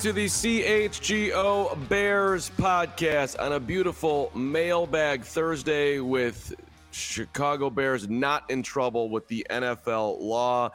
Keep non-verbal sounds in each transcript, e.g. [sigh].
To the CHGO Bears podcast on a beautiful mailbag Thursday with Chicago Bears not in trouble with the NFL law.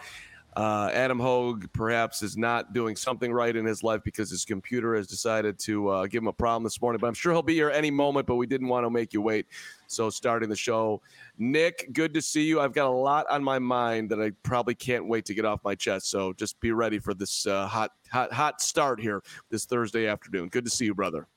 Uh, Adam Hoge perhaps is not doing something right in his life because his computer has decided to uh, give him a problem this morning. But I'm sure he'll be here any moment. But we didn't want to make you wait, so starting the show. Nick, good to see you. I've got a lot on my mind that I probably can't wait to get off my chest. So just be ready for this uh, hot, hot, hot start here this Thursday afternoon. Good to see you, brother.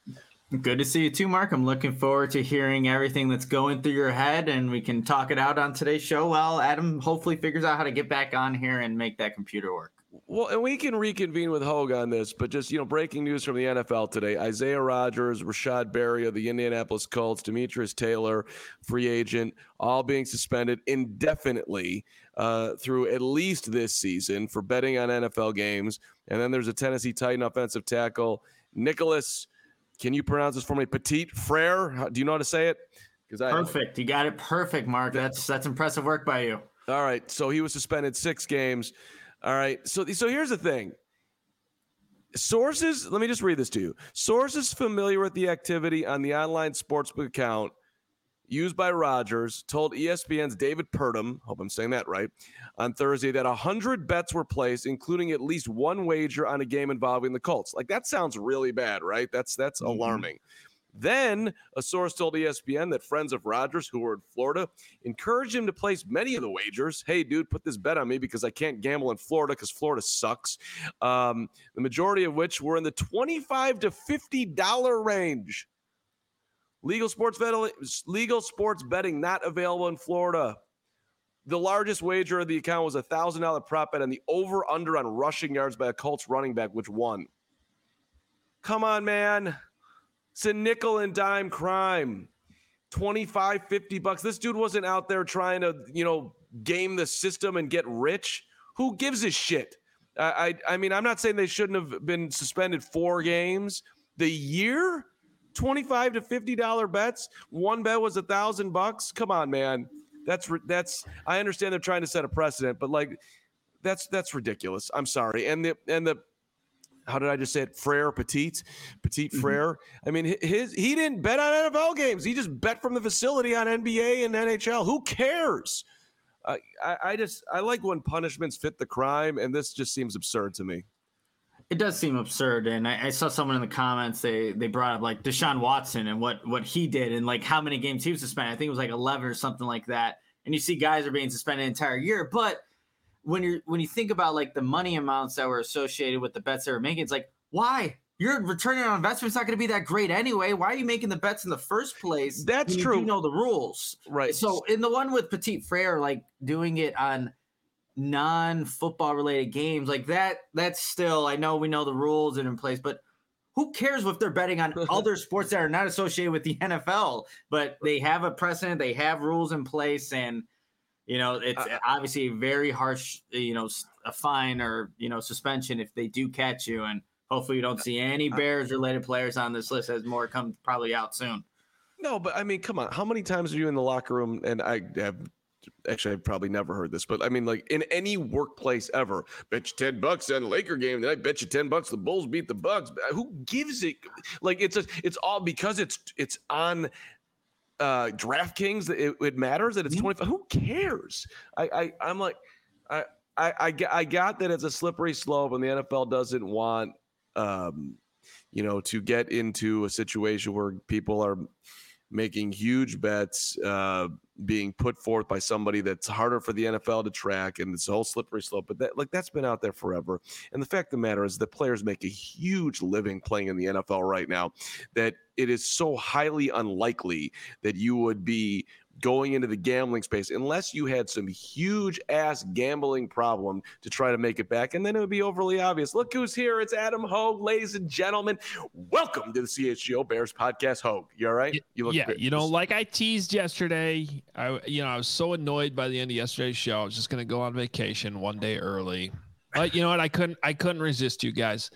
Good to see you too, Mark. I'm looking forward to hearing everything that's going through your head, and we can talk it out on today's show while Adam hopefully figures out how to get back on here and make that computer work. Well, and we can reconvene with Hoge on this, but just you know, breaking news from the NFL today: Isaiah Rodgers, Rashod Berry of the Indianapolis Colts, Demetrius Taylor, free agent, all being suspended indefinitely uh, through at least this season for betting on NFL games. And then there's a Tennessee Titan offensive tackle, Nicholas can you pronounce this for me? Petit Frere. Do you know how to say it? Because I perfect. You got it perfect, Mark. That's that's impressive work by you. All right. So he was suspended six games. All right. So so here's the thing. Sources. Let me just read this to you. Sources familiar with the activity on the online sportsbook account used by Rodgers told ESPN's David Purdum, hope I'm saying that right, on Thursday that 100 bets were placed, including at least one wager on a game involving the Colts. Like that sounds really bad, right? That's that's mm-hmm. alarming. Then a source told ESPN that friends of Rodgers who were in Florida encouraged him to place many of the wagers. Hey, dude, put this bet on me because I can't gamble in Florida because Florida sucks. Um, the majority of which were in the 25 to $50 range. Legal sports betting, legal sports betting not available in Florida. The largest wager of the account was a thousand dollar prop bet on the over under on rushing yards by a Colts running back, which won. Come on, man. It's a nickel and dime crime. 25, 50 bucks. This dude wasn't out there trying to, you know, game the system and get rich. Who gives a shit? I, I, I mean, I'm not saying they shouldn't have been suspended four games. The year, 25 to 50 dollar bets. One bet was a thousand bucks. Come on, man. That's that's. I understand they're trying to set a precedent, but like, that's that's ridiculous. I'm sorry. And the and the how did I just say it? Frere Petit, Petit mm-hmm. Frere. Mm-hmm. I mean, his he didn't bet on NFL games. He just bet from the facility on NBA and NHL. Who cares? Uh, I, I just I like when punishments fit the crime, and this just seems absurd to me. It does seem absurd, and I, I, saw someone in the comments they they brought up like Deshaun Watson and what what he did and like how many games he was suspended. I think it was like eleven or something like that. And you see guys are being suspended an entire year, but when you're when you think about like the money amounts that were associated with the bets they were making, it's like why your return on investment's not going to be that great anyway. Why are you making the bets in the first place? That's true. You know the rules, right? So in the one with Petit Frere, like doing it on non-football related games like that that's still i know we know the rules are in place but who cares if they're betting on [laughs] other sports that are not associated with the nfl but they have a precedent they have rules in place and you know it's uh, obviously a very harsh you know a fine or you know suspension if they do catch you and hopefully you don't see any bears related players on this list as more come probably out soon no, but I mean, come on. How many times are you in the locker room? And I have actually I've probably never heard this, but I mean, like in any workplace ever, bet you ten bucks on the Laker game. Then I bet you ten bucks the Bulls beat the Bucks. Who gives it? Like it's a, it's all because it's it's on uh DraftKings. It, it matters that it's mm-hmm. twenty five. Who cares? I, I I'm like I. I, I, I got that it's a slippery slope, and the NFL doesn't want, um, you know, to get into a situation where people are making huge bets, uh, being put forth by somebody that's harder for the NFL to track, and it's a whole slippery slope. But that, like, that's been out there forever. And the fact of the matter is, that players make a huge living playing in the NFL right now. That it is so highly unlikely that you would be going into the gambling space unless you had some huge ass gambling problem to try to make it back. And then it would be overly obvious. Look who's here. It's Adam Hoge, ladies and gentlemen. Welcome to the CHGO Bears podcast. Hoge, you all right? You look yeah, great. you know, like I teased yesterday, I you know, I was so annoyed by the end of yesterday's show. I was just gonna go on vacation one day early. But you know what? I couldn't I couldn't resist you guys.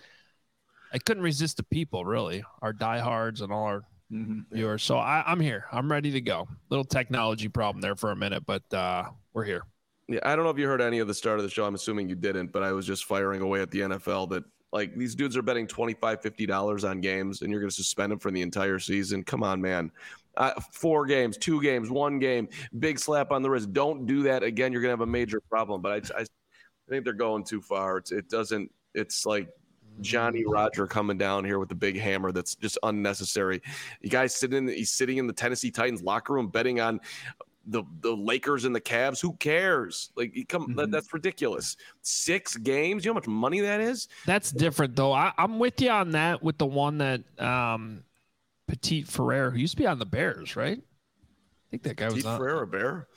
I couldn't resist the people, really, our diehards and all our mm-hmm. viewers. So I, am here. I'm ready to go. Little technology problem there for a minute, but uh, we're here. Yeah, I don't know if you heard any of the start of the show. I'm assuming you didn't, but I was just firing away at the NFL that Like these dudes are betting 25 $50 on games and you're going to suspend them for the entire season. Come on, man. Uh, four games, two games, one game, big slap on the wrist. Don't do that again. You're going to have a major problem. But I, I, I think they're going too far. It's, it doesn't, it's like Johnny Roger coming down here with the big hammer that's just unnecessary. You guys sitting in, he's sitting in the Tennessee Titans locker room betting on the the Lakers and the Cavs. Who cares? Like, come, that, Mhm. that's ridiculous. Six games. You know how much money that is? That's different though. I, I'm with you on that. With the one that um, Petit Ferrer, who used to be on the Bears, right? I think that guy was Pete on. Ferreira Bear.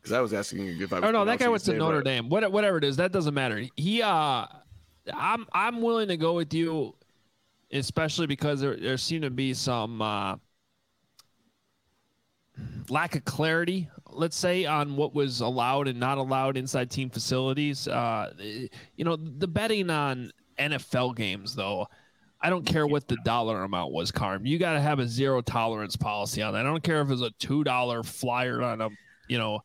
Because I was asking you if I was. Oh no, that guy went to name Notre right. Dame. What, whatever it is, that doesn't matter. He, uh, I'm, I'm willing to go with you, especially because there, there seem to be some uh, lack of clarity, let's say, on what was allowed and not allowed inside team facilities. Uh, you know, the betting on NFL games, though. I don't care what the dollar amount was, Carm. You got to have a zero tolerance policy on that. I don't care if it's a two dollar flyer on a, you know,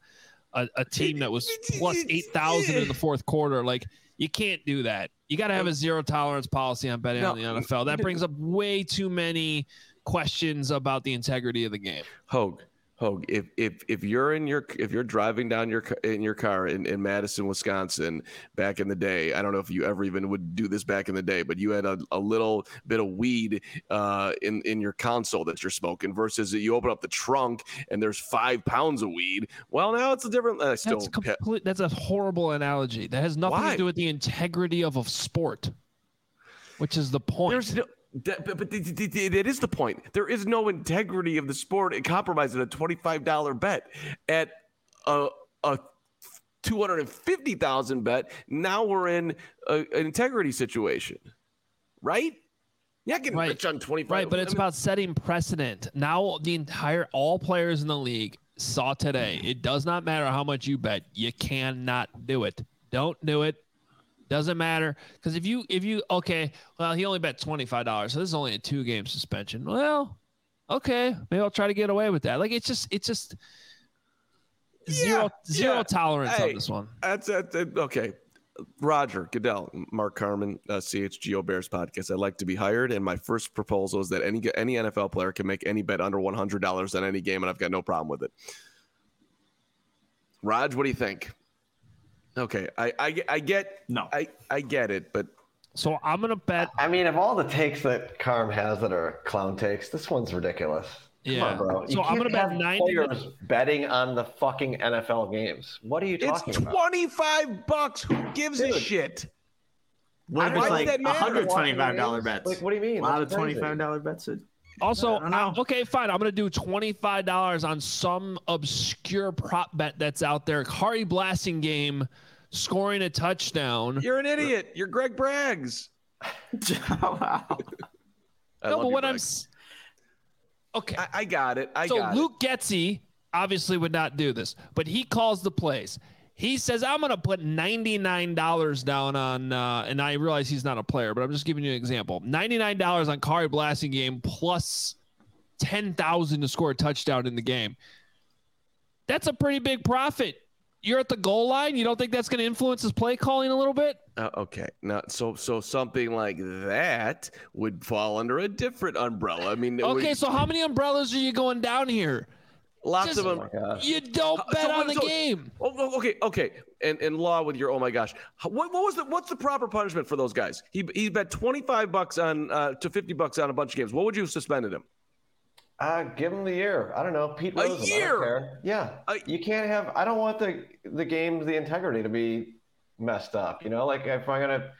a, a team that was [laughs] plus eight thousand in the fourth quarter. Like you can't do that. You got to have a zero tolerance policy on betting on the NFL. That [laughs] brings up way too many questions about the integrity of the game. Hoge, Hoge, if if if you're in your if you're driving down your in your car in, in Madison, Wisconsin, back in the day, I don't know if you ever even would do this back in the day, but you had a, a little bit of weed uh, in in your console that you're smoking versus you open up the trunk and there's five pounds of weed. Well, now it's a different. I still That's complete. That's a horrible analogy. That has nothing Why? to do with the integrity of a sport, which is the point. That, but, but that is the point. There is no integrity of the sport in compromising a twenty-five dollar bet at a a two hundred and fifty thousand bet. Now we're in a, an integrity situation, right? Not getting Right. rich on twenty-five. Right, but I it's mean, about setting precedent. Now the entire all players in the league saw today. It does not matter how much you bet. You cannot do it. Don't do it. Doesn't matter because if you if you okay, well he only bet twenty five dollars, so this is only a two game suspension. Well, okay, maybe I'll try to get away with that. Like it's just it's just zero Yeah, zero yeah. tolerance Hey, on this one. That's, that's okay. Roger Goodell, Mark Carman, uh, CHGO Bears podcast. I'd like to be hired, and my first proposal is that any any NFL player can make any bet under one hundred dollars on any game, and I've got no problem with it. Raj, what do you think? Okay, I I, get- I get No. I I get it, but So I'm gonna bet. I mean, of all the takes that Carm has that are clown takes, this one's ridiculous. Come Yeah. on, bro. You So I'm gonna can't bet have 90 players betting on the fucking NFL games. What are you it's talking about? twenty five bucks. Who gives a shit? What if Why it's would like hundred twenty-five dollar bets? Like, what do you mean? A lot That's of twenty-five dollar bets. Also, I don't. I- okay, fine. I'm gonna do twenty five dollars on some obscure prop bet that's out there. Khari Blasingame, scoring a touchdown. You're an idiot. You're Greg Braggs. [laughs] wow. I no, but you, what I'm okay. I, I got it. I so got Luke Getsy obviously would not do this, but he calls the plays. He says, "I'm going to put ninety-nine dollars down on," uh, and I realize he's not a player, but I'm just giving you an example. Ninety-nine dollars on Khari Blasingame plus ten thousand to score a touchdown in the game. That's a pretty big profit. You're at the goal line. You don't think that's going to influence his play calling a little bit? Uh, okay, now so so something like that would fall under a different umbrella. I mean, it would- Okay, so how many umbrellas are you going down here? lots just- of them. Oh. You don't bet so on the so- game. Oh, oh, okay, okay. And in law with your oh my gosh, what, what was the what's the proper punishment for those guys? He he bet twenty five bucks on uh, to fifty bucks on a bunch of games. What would you have suspended him? Uh, give him the year. I don't know. Pete A Rose. I don't year? care. Yeah. A- you can't have. I don't want the the game's the integrity to be messed up. You know, like if I'm gonna,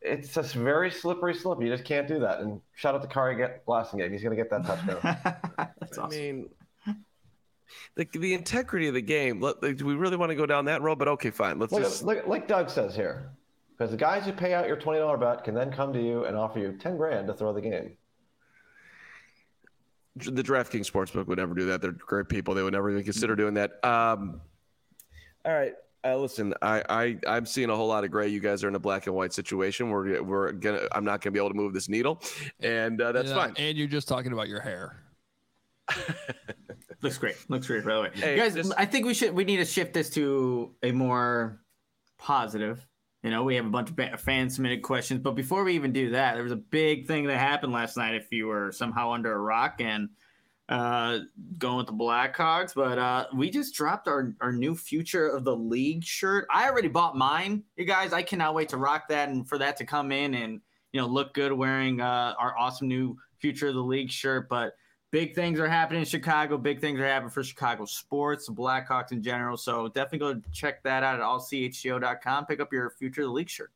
it's just very slippery slope. You just can't do that. And shout out to Kari get blasting game. He's gonna get that touchdown. [laughs] That's I awesome. mean, the the integrity of the game. Let, like, do we really want to go down that road? But okay, fine. Let's look, just. look, like Doug says here, because the guys who pay out your twenty dollar bet can then come to you and offer you ten grand to throw the game. The DraftKings Sportsbook would never do that. They're great people. They would never even consider doing that. Um, all right. Uh, listen, I, I I'm seeing a whole lot of gray. You guys are in a black and white situation. We're we're gonna. I'm not gonna be able to move this needle, and uh, that's Yeah, fine. And you're just talking about your hair. [laughs] Looks great. Looks great, by the way. Hey, guys, this- I think we should we need to shift this to a more positive you know, we have a bunch of fan submitted questions. But before we even do that, there was a big thing that happened last night. If you were somehow under a rock and uh, going with the Blackhawks, but uh, we just dropped our, our new future of the league shirt. I already bought mine, you guys. I cannot wait to rock that and for that to come in and you know look good wearing uh, our awesome new future of the league shirt. But big things are happening in Chicago. Big things are happening for Chicago sports, the Blackhawks in general. So definitely go check that out at allchgo.com. Pick up your future of the league shirt.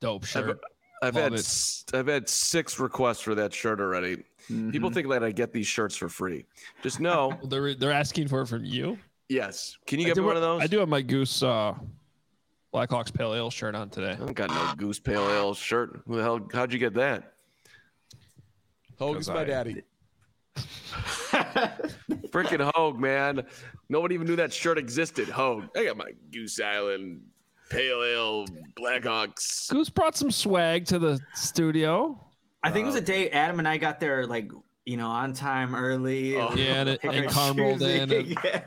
Dope shirt. I've Love had it. s- I've had six requests for that shirt already. People Mhm. think that I get these shirts for free. Just know, [laughs] They're they're asking for it from you. yes. Can you get me one of those? I do have my Goose uh, Blackhawks Pale Ale shirt on today. I don't got no Goose Pale Ale shirt. Who the hell? How'd you get that? Hogan's 'Cause my I- daddy. [laughs] Freaking Hoge, man. Nobody even knew that shirt existed. Hoge. I got my Goose Island Pale Ale Blackhawks. Goose brought some swag to the studio. I think it was a day Adam and I got there like you know on time early. Oh. Yeah, and, it, Pick and our Carm rolled in at [laughs] Yeah.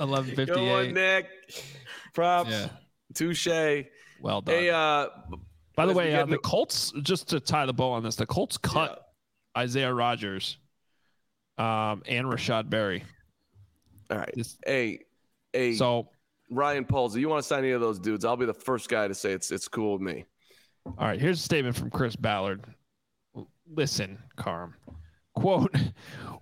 eleven fifty Go on. Nick. Props. Yeah, Touche. well done. Hey, uh, By the way, uh, the Colts. Just to tie the bow on this, the Colts cut Isaiah Rodgers, um, and Rashod Berry. all right. This- Hey, hey, So, Ryan Poles, you want to sign any of those dudes? I'll be the first guy to say it's it's cool with me. all right, here's a statement from Chris Ballard. Listen, Carm. Quote,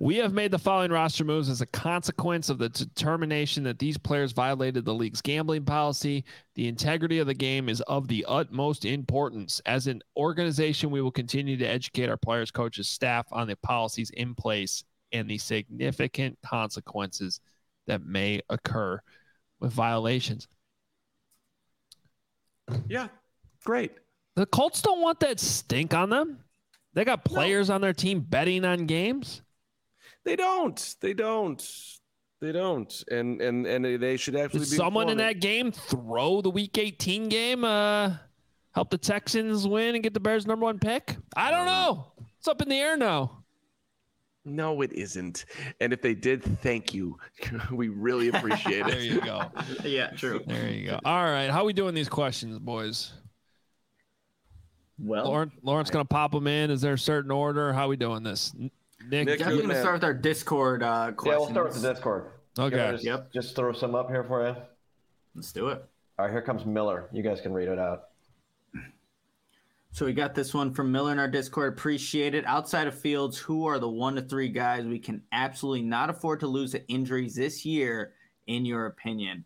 we have made the following roster moves as a consequence of the determination that these players violated the league's gambling policy. The integrity of the game is of the utmost importance. As an organization, we will continue to educate our players, coaches, staff on the policies in place and the significant consequences that may occur with violations. Yeah, great. The Colts don't want that stink on them. They got players on their team betting on games. They don't. They don't. They don't. And and and they should actually Did be someone in informing. that game throw the Week 18 game? Uh, help the Texans win and get the Bears' number one pick? I don't know. It's up in the air now. No, it isn't. And if they did, thank you. [laughs] we really appreciate it. There you go. [laughs] yeah, true. There you go. All right, how we doing these questions, boys? Well, Lauren, Lawrence gonna pop them in. Is there a certain order? How are we doing this? N- Nick, Nick, definitely you're gonna man. start with our Discord uh, Yeah, we'll start with the Discord. okay. Just, Yep. just throw some up here for you. Let's do it. All right, here comes Miller. You guys can read it out. So we got this one from Miller in our Discord. Appreciate it. Outside of Fields, who are the one to three guys we can absolutely not afford to lose to injuries this year, in your opinion?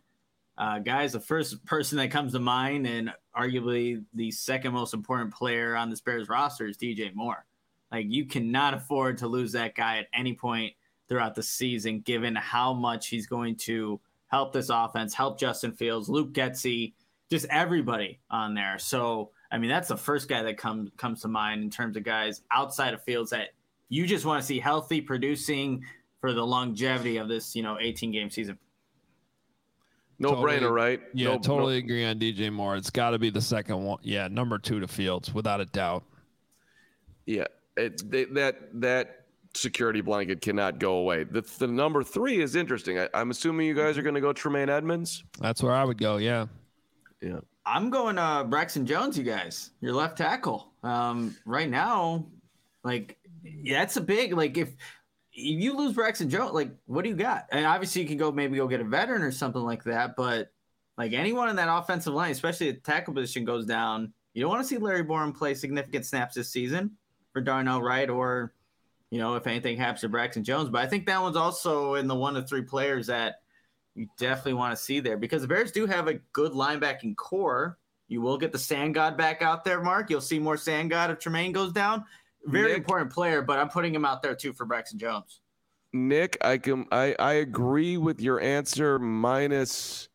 Uh, guys, the first person that comes to mind, and arguably the second most important player on this Bears roster, is DJ Moore. Like you cannot afford to lose that guy at any point throughout the season, given how much he's going to help this offense, help Justin Fields, Luke Getsy, just everybody on there. So I mean, that's the first guy that comes comes to mind in terms of guys outside of Fields that you just want to see healthy, producing for the longevity of this, you know, 18 game season. No Totally. brainer, right? Yeah, no, totally no- agree on DJ Moore. It's got to be the second one. Yeah, number two to Fields, without a doubt. yeah, it, they, that that security blanket cannot go away. The, the number three is interesting. I, I'm assuming you guys are going to go Tremaine Edmunds. That's where I would go. Yeah. Yeah. I'm going uh Braxton Jones, you guys. Your left tackle. Um, right now, like yeah, that's a big like if if you lose Braxton Jones, like what do you got? And obviously you can go maybe go get a veteran or something like that, but like anyone in that offensive line, especially the tackle position goes down, you don't want to see Larry Borom play significant snaps this season for Darnell Wright or you know, if anything happens to Braxton Jones. But I think that one's also in the one to three players that you definitely want to see there because the Bears do have a good linebacking core. You will get the Sand God back out there, Mark. You'll see more Sand God if Tremaine goes down. Very Nick? important player, but I'm putting him out there too for Braxton Jones. Nick, I can I, I agree with your answer minus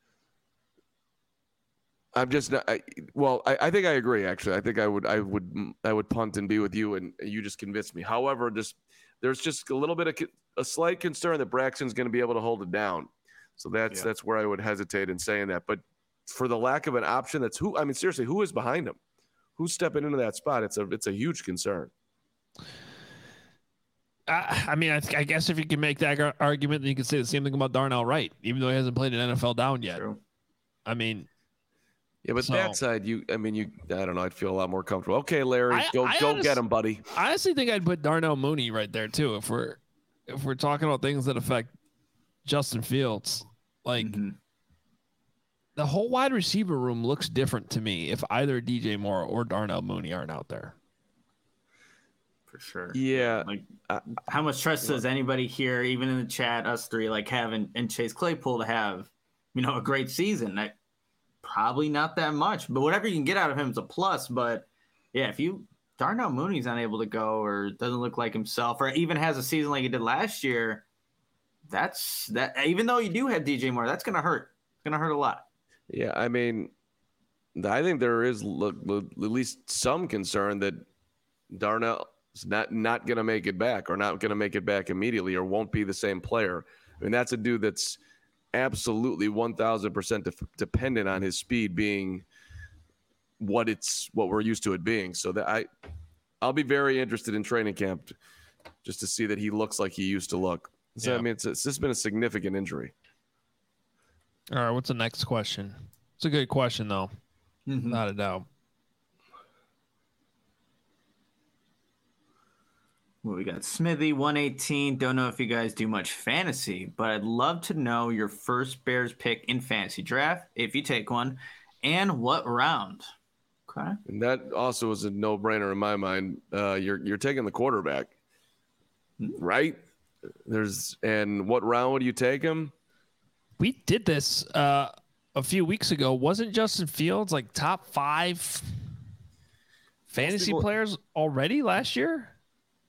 I'm just not I, well, I, I think I agree actually. I think I would I would I would punt and be with you and you just convinced me. However, just there's just a little bit of a slight concern that Braxton's going to be able to hold it down. So that's Yeah. that's where I would hesitate in saying that. But for the lack of an option that's who I mean seriously, who is behind him? Who's stepping into that spot? It's a it's a huge concern. I, I mean, I, I guess if you can make that ar- argument, then you can say the same thing about Darnell Wright, even though he hasn't played an NFL down yet. True. I mean, Yeah, but So- that side, you, I mean, you, I don't know. I'd feel a lot more comfortable. Okay, Larry, I- go, go honest- get him, buddy. I honestly think I'd put Darnell Mooney right there too. If we're if we're talking about things that affect Justin Fields, like Mhm. the whole wide receiver room looks different to me if either DJ Moore or Darnell Mooney aren't out there. For sure. Yeah, Like, I- how much trust does anybody here, even in the chat, us three, like having and Chase Claypool to have, you know, a great season? That probably not that much, but whatever you can get out of him is a plus. But yeah, if you Darnell Mooney's unable to go or doesn't look like himself, or even has a season like he did last year, that's that. Even though you do have DJ Moore, that's gonna hurt. It's gonna hurt a lot. Yeah, I mean, I think there is look, look, at least some concern that Darnell is not not going to make it back, or not going to make it back immediately, or won't be the same player. I mean, that's a dude that's absolutely one thousand percent dependent on his speed being what it's what we're used to it being. So that I, I'll be very interested in training camp just to see that he looks like he used to look. So I mean, it's, it's just been a significant injury. All right, what's the next question? It's a good question though, Mhm. not a doubt. Well, we got Smithy 118. Don't know if you guys do much fantasy, but I'd love to know your first Bears pick in fantasy draft, if you take one, and what round. Okay. And that also is a no-brainer in my mind. Uh, you're you're taking the quarterback, right? There's and what round would you take him? We did this uh, a few weeks ago. Wasn't Justin Fields like top five fantasy Well- players already last year?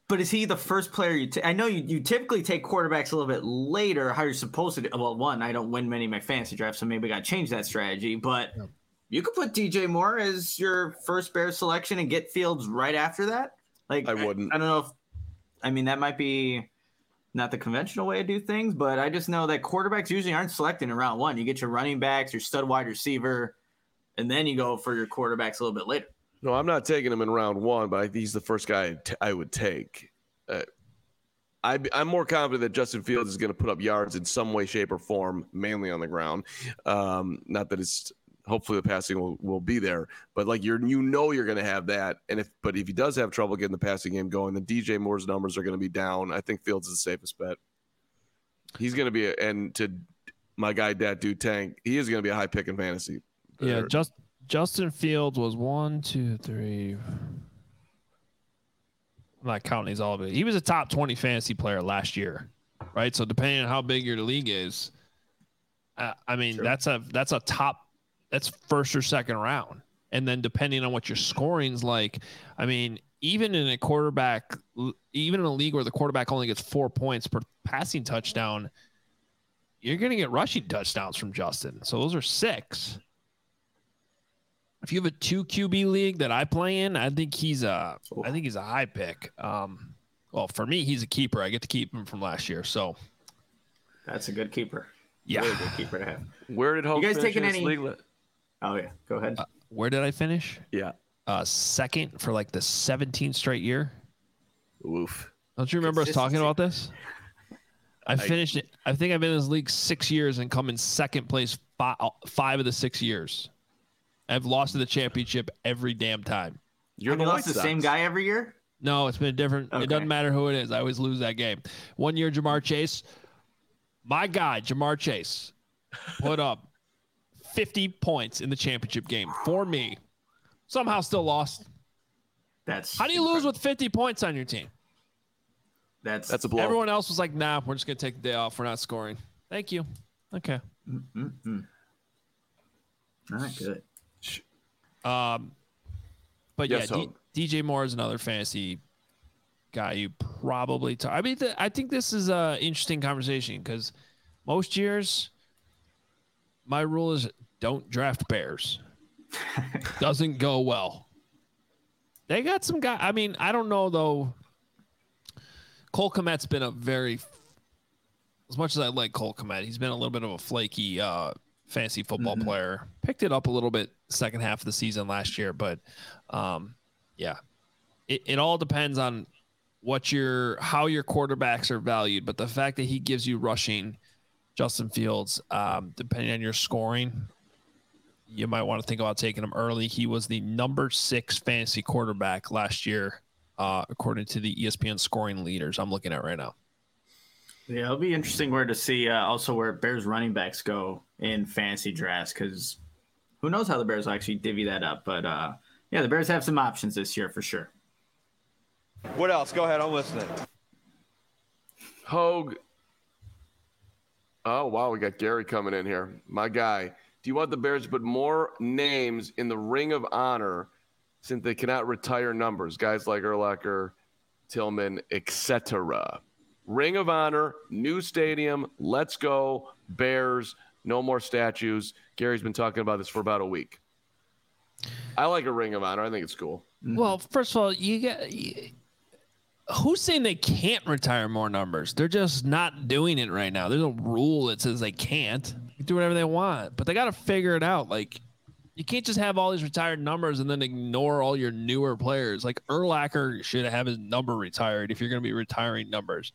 But is he the first player you take? I know you, you typically take quarterbacks a little bit later, how you're supposed to do. Well, one, I don't win many of my fantasy drafts, so maybe I got to change that strategy. But Yeah. you could put DJ Moore as your first Bears selection and get Fields right after that. Like I wouldn't. I, don't know if. I mean, that might be not the conventional way to do things, but I just know that quarterbacks usually aren't selected in round one. You get your running backs, your stud wide receiver, and then you go for your quarterbacks a little bit later. No, I'm not taking him in round one, but I he's the first guy t- I would take. Uh, I, I'm more confident that Justin Fields is going to put up yards in some way, shape, or form, mainly on the ground. Um, not that it's hopefully the passing will, will be there, but like you're you know you're going to have that. And if but if he does have trouble getting the passing game going, then DJ Moore's numbers are going to be down. I think Fields is the safest bet. He's going to be a, and to my guy Dat Dude Tank, he is going to be a high pick in fantasy. Yeah, just Justin Fields was one, two, three. I'm not counting these all of it. He was a top 20 fantasy player last year, right? So depending on how big your league is, uh, I mean Sure. that's a that's a top that's first or second round, and then depending on what your scoring's like, I mean even in a quarterback, even in a league where the quarterback only gets four points per passing touchdown, you're going to get rushing touchdowns from Justin. So those are six if you have a two QB league that I play in, I think he's a I think he's a high pick. Um, well, for me, he's a keeper. I get to keep him from last year, so That's a good keeper. yeah. Really good keeper to have. Where did Hope You guys taking any- league? Oh yeah, go ahead. Where did I finish? Yeah. Uh, second for like the 17th straight year. Oof. Don't you remember us talking about this? I finished it. I think I've been in this league six years and come in second place five, five of the six years. I've lost to the championship every damn time. You're Have the you lost the same guy every year? No, it's been different. Okay. It doesn't matter who it is. I always lose that game. One year, Ja'Marr Chase, my guy, Ja'Marr Chase, put up 50 points in the championship game for me. Somehow still lost. That's How do you lose with 50 points on your team? That's That's a blow. Everyone else was like, nah, we're just going to take the day off. We're not scoring. Thank you. Okay. Mm-mm. not good. Um, but Yes, yeah. D- DJ Moore is another fantasy guy you probably. I mean, th- I think this is a interesting conversation because most years, my rule is don't draft Bears. [laughs] Doesn't go well. They got some guy. I mean, I don't know though. Cole Kmet's been a very, as much as I like Cole Kmet, he's been a little bit of a flaky uh, fantasy football Mhm. player. Picked it up a little bit second half of the season last year, but um, yeah, it, it all depends on what your how your quarterbacks are valued. But the fact that he gives you rushing, Justin Fields, um, depending on your scoring, you might want to think about taking him early. He was the number six fantasy quarterback last year, uh, according to the ESPN scoring leaders. I'm looking at right now. Yeah, it'll be interesting where to see uh, also where Bears running backs go in fantasy drafts because who knows how the Bears will actually divvy that up. But uh, yeah, the Bears have some options this year for sure. What else? Go ahead. I'm listening. Hoge. Oh wow, we got Gary coming in here. My guy. Do you want the Bears to put more names in the Ring of Honor since they cannot retire numbers? Guys like Urlacher, Tillman, etc. Ring of Honor, new stadium. Let's go Bears. No more statues. Gary's been talking about this for about a week. I like a Ring of Honor. I think it's cool. Mm-hmm. Well, first of all, you get. You, who's saying they can't retire more numbers? They're just not doing it right now. There's a rule that says they can't. They can do whatever they want, but they got to figure it out. Like, you can't just have all these retired numbers and then ignore all your newer players. Like Urlacher should have his number retired if you're going to be retiring numbers.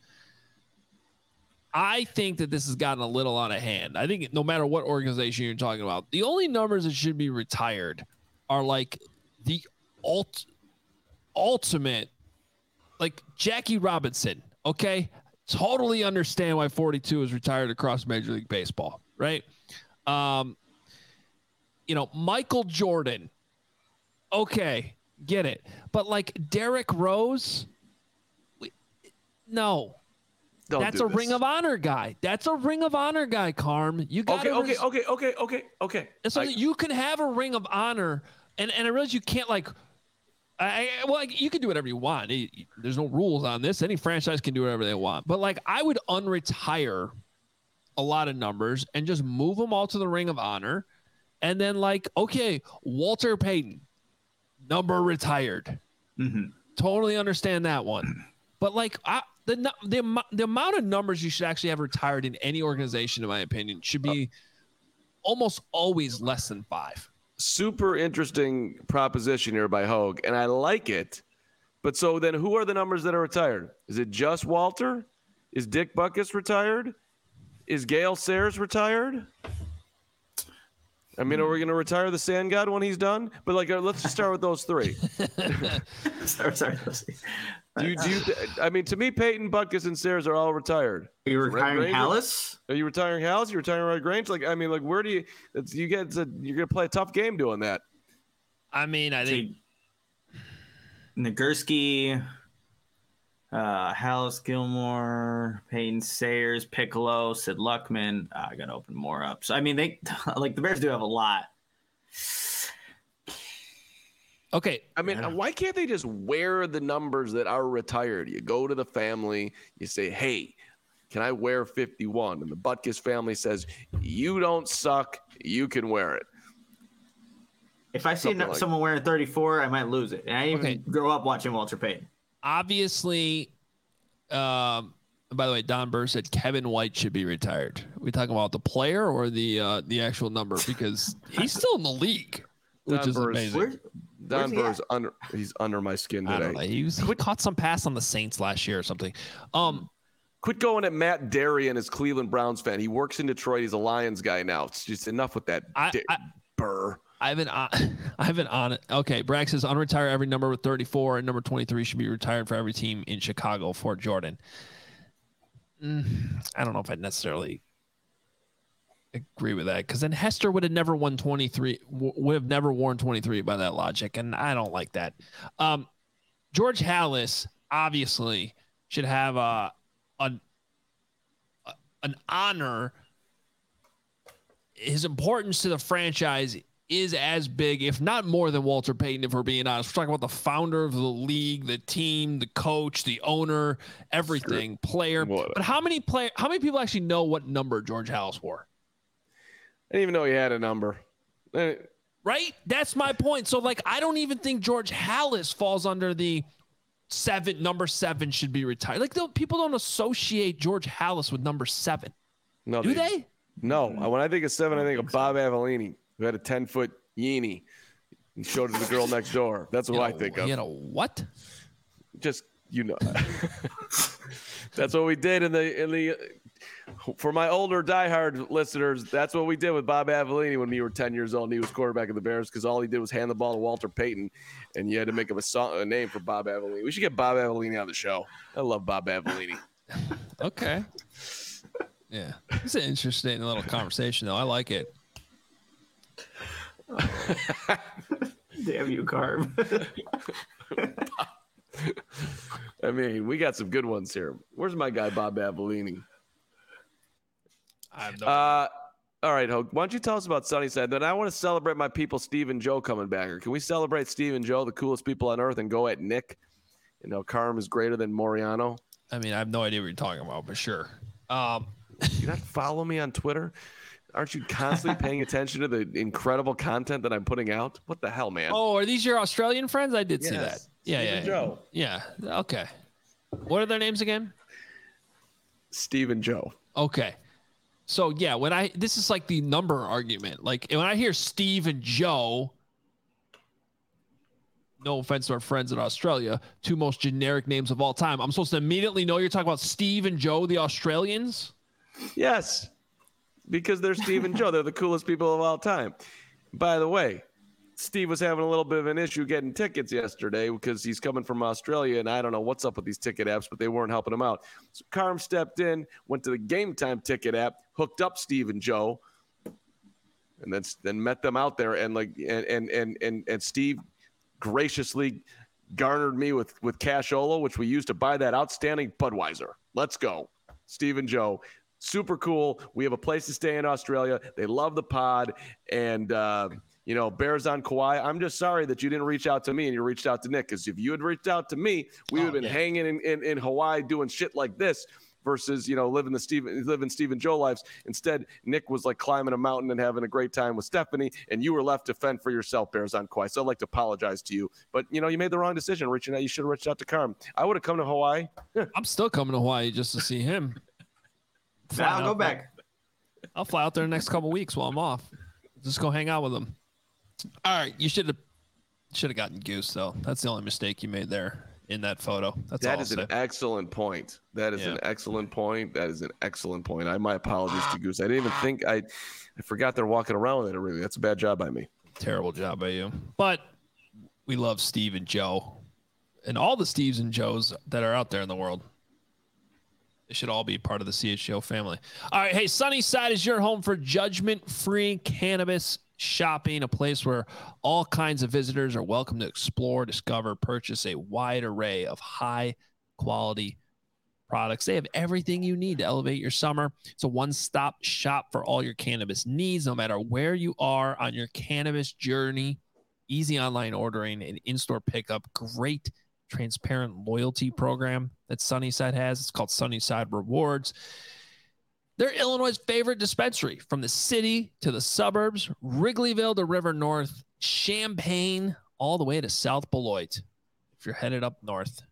I think that this has gotten a little out of hand. I think no matter what organization you're talking about, the only numbers that should be retired are like the ult- ultimate, like Jackie Robinson. Okay, totally understand why 42 is retired across Major League Baseball, right? Um, you know, Michael Jordan. Okay, get it. But like Derrick Rose, we, no, Don't that's a Ring of Honor guy. That's a Ring of Honor guy, Carm. You got Okay, okay, okay, okay, okay, okay. so I- you can have a Ring of Honor, and and I realize you can't like. I, I- well, like, you can do whatever you want. It- There's no rules on this. Any franchise can do whatever they want. But like, I would unretire a lot of numbers and just move them all to the Ring of Honor, and then like, okay, Walter Payton, number retired. Mm-hmm. Totally understand that one. But like, I, the the amo- the amount of numbers you should actually have retired in any organization, in my opinion, should be almost always less than five. super interesting proposition here by Hoge, and I like it. But so then, who are the numbers that are retired? Is it just Walter? Is Dick Butkus retired? Is Gale Sayers retired? I mean, are we going to retire the Sand God when he's done? But like, uh, let's just start with those three. [laughs] [laughs] sorry, sorry. Do you, do you? [laughs] I mean, to me, Payton, Butkus, and Sayers are all retired. Are you retiring Ranger? Halas? Are you retiring House? You retiring Red Grange? Like, I mean, like, where do you? It's, you get to, you're going to play a tough game doing that. I mean, I think See, Nagurski, uh, Halas Gilmore, Payton Sayers, Piccolo, Sid Luckman. Uh, I got to open more up. So I mean, they [laughs] like the Bears do have a lot. Okay. I mean, why can't they just wear the numbers that are retired? You go to the family, you say, "Hey, can I wear 51?" And the Butkus family says, "You don't suck. You can wear it." If I see like- someone wearing 34, I might lose it. And I didn't even Okay. grow up watching Walter Payton. Obviously, um, by the way, Don Burr said Kevin White should be retired. we talking about the player or the uh, the actual number because he's still in the league, which Don is Burr's- amazing. Where, Don Where's he Burr's under he's under my skin I today. He, was, he caught some pass on the Saints last year or something. Um, Quit going at Matt Darian as Cleveland Browns fan. He works in Detroit. He's a Lions guy now. It's just enough with that I- di- I- Burr. I haven't on, [laughs] I haven't on it. Okay, Bragg says unretire every number with 34 and number 23 should be retired for every team in Chicago. Fort Jordan. Mm, I don't know if I necessarily agree with that because then Hester would have never won 23. w- Would have never worn 23 by that logic, and I don't like that. Um, George Halas obviously should have a an a- an honor his importance to the franchise is as big, if not more than Walter Payton, if we're being honest. We're talking about the founder of the league, the team, the coach, the owner, everything, player. What- But how many play how many people actually know what number George Halas wore? I didn't even know he had a number. Right? That's my point. So like I don't even think George Halas falls under the seven number seven should be retired. Like people don't associate George Halas with number seven. No, Do they? No, uh, when I think of seven, I think of Bob Avellini, who had a ten foot yeenie and showed it to the girl next door. That's what You I think of. You know what? Just you know, [laughs] that's what we did in the in the For my older diehard listeners, that's what we did with Bob Avellini when we were 10 years old and he was quarterback of the Bears because all he did was hand the ball to Walter Payton and you had to make up a, song, a name for Bob Avellini. We should get Bob Avellini on the show. I love Bob Avellini. [laughs] Okay. Yeah, it's an interesting little conversation, though. I like it. [laughs] Damn you, Carb. [laughs] I mean, we got some good ones here. Where's my guy, Bob Avellini? I have no. Uh, all right, Hope. Why don't you tell us about Sunnyside? Then I want to celebrate my people, Steve and Joe, coming back. Or can we celebrate Steve and Joe, the coolest people on earth, and go at Nick? You know, Carm is greater than Moreano. I mean, I have no idea what you're talking about, but sure. Um, [laughs] You not follow me on Twitter? Aren't you constantly paying [laughs] attention to the incredible content that I'm putting out? What the hell, man? oh, are these your Australian friends? I did see that. Yeah, Steve yeah, and Joe. yeah. Okay. What are their names again? Steve and Joe. Okay. So yeah, when I this is like the number argument. Like when I hear Steve and Joe, no offense to our friends in Australia, two most generic names of all time. I'm supposed to immediately know you're talking about Steve and Joe, the Australians. Yes, because they're Steve and Joe. They're the coolest people of all time. By the way, Steve was having a little bit of an issue getting tickets yesterday because he's coming from Australia, and I don't know what's up with these ticket apps, but they weren't helping him out. So Carm stepped in, went to the Game Time ticket app, hooked up Steve and Joe, and then then met them out there, and like and and and and, and Steve graciously garnered me with with cashola, which we used to buy that outstanding Budweiser. Let's go, Steve and Joe. Super cool. We have a place to stay in Australia. They love the pod, and uh, you know, Bears on Kauai. I'm just sorry that you didn't reach out to me and you reached out to Nick. Because if you had reached out to me, we would have Oh, been yeah. hanging in, in, in Hawaii doing shit like this. Versus, you know, living the Steven, living Steve and Joe lives. Instead, Nick was like climbing a mountain and having a great time with Stephanie, and you were left to fend for yourself, Bears on Kauai. So I'd like to apologize to you, but you know, you made the wrong decision reaching out. You should have reached out to Carm. I would have come to Hawaii. [laughs] I'm still coming to Hawaii just to see him. I'll go back. I'll fly out there the next couple weeks while I'm off. Just go hang out with him. All right, you should have should have gotten Goose though. That's the only mistake you made there in that photo. That's That all is I'll an say. excellent point. That is Yeah. an excellent point. That is an excellent point. I my apologies to ah. Goose. I didn't even think I I forgot they're walking around with it really. That's a bad job by me. Terrible job by you. But we love Steve and Joe, and all the Steves and Joes that are out there in the world. They should all be part of the CHGO family. All right. Hey, Sunnyside is your home for judgment free cannabis shopping, a place where all kinds of visitors are welcome to explore, discover, purchase a wide array of high quality products. They have everything you need to elevate your summer. It's a one stop shop for all your cannabis needs, no matter where you are on your cannabis journey. Easy online ordering and in store pickup. Great transparent loyalty program that Sunnyside has. It's called Sunnyside Rewards. They're Illinois' favorite dispensary from the city to the suburbs, Wrigleyville to River North, Champaign, all the way to South Beloit. If you're headed up north,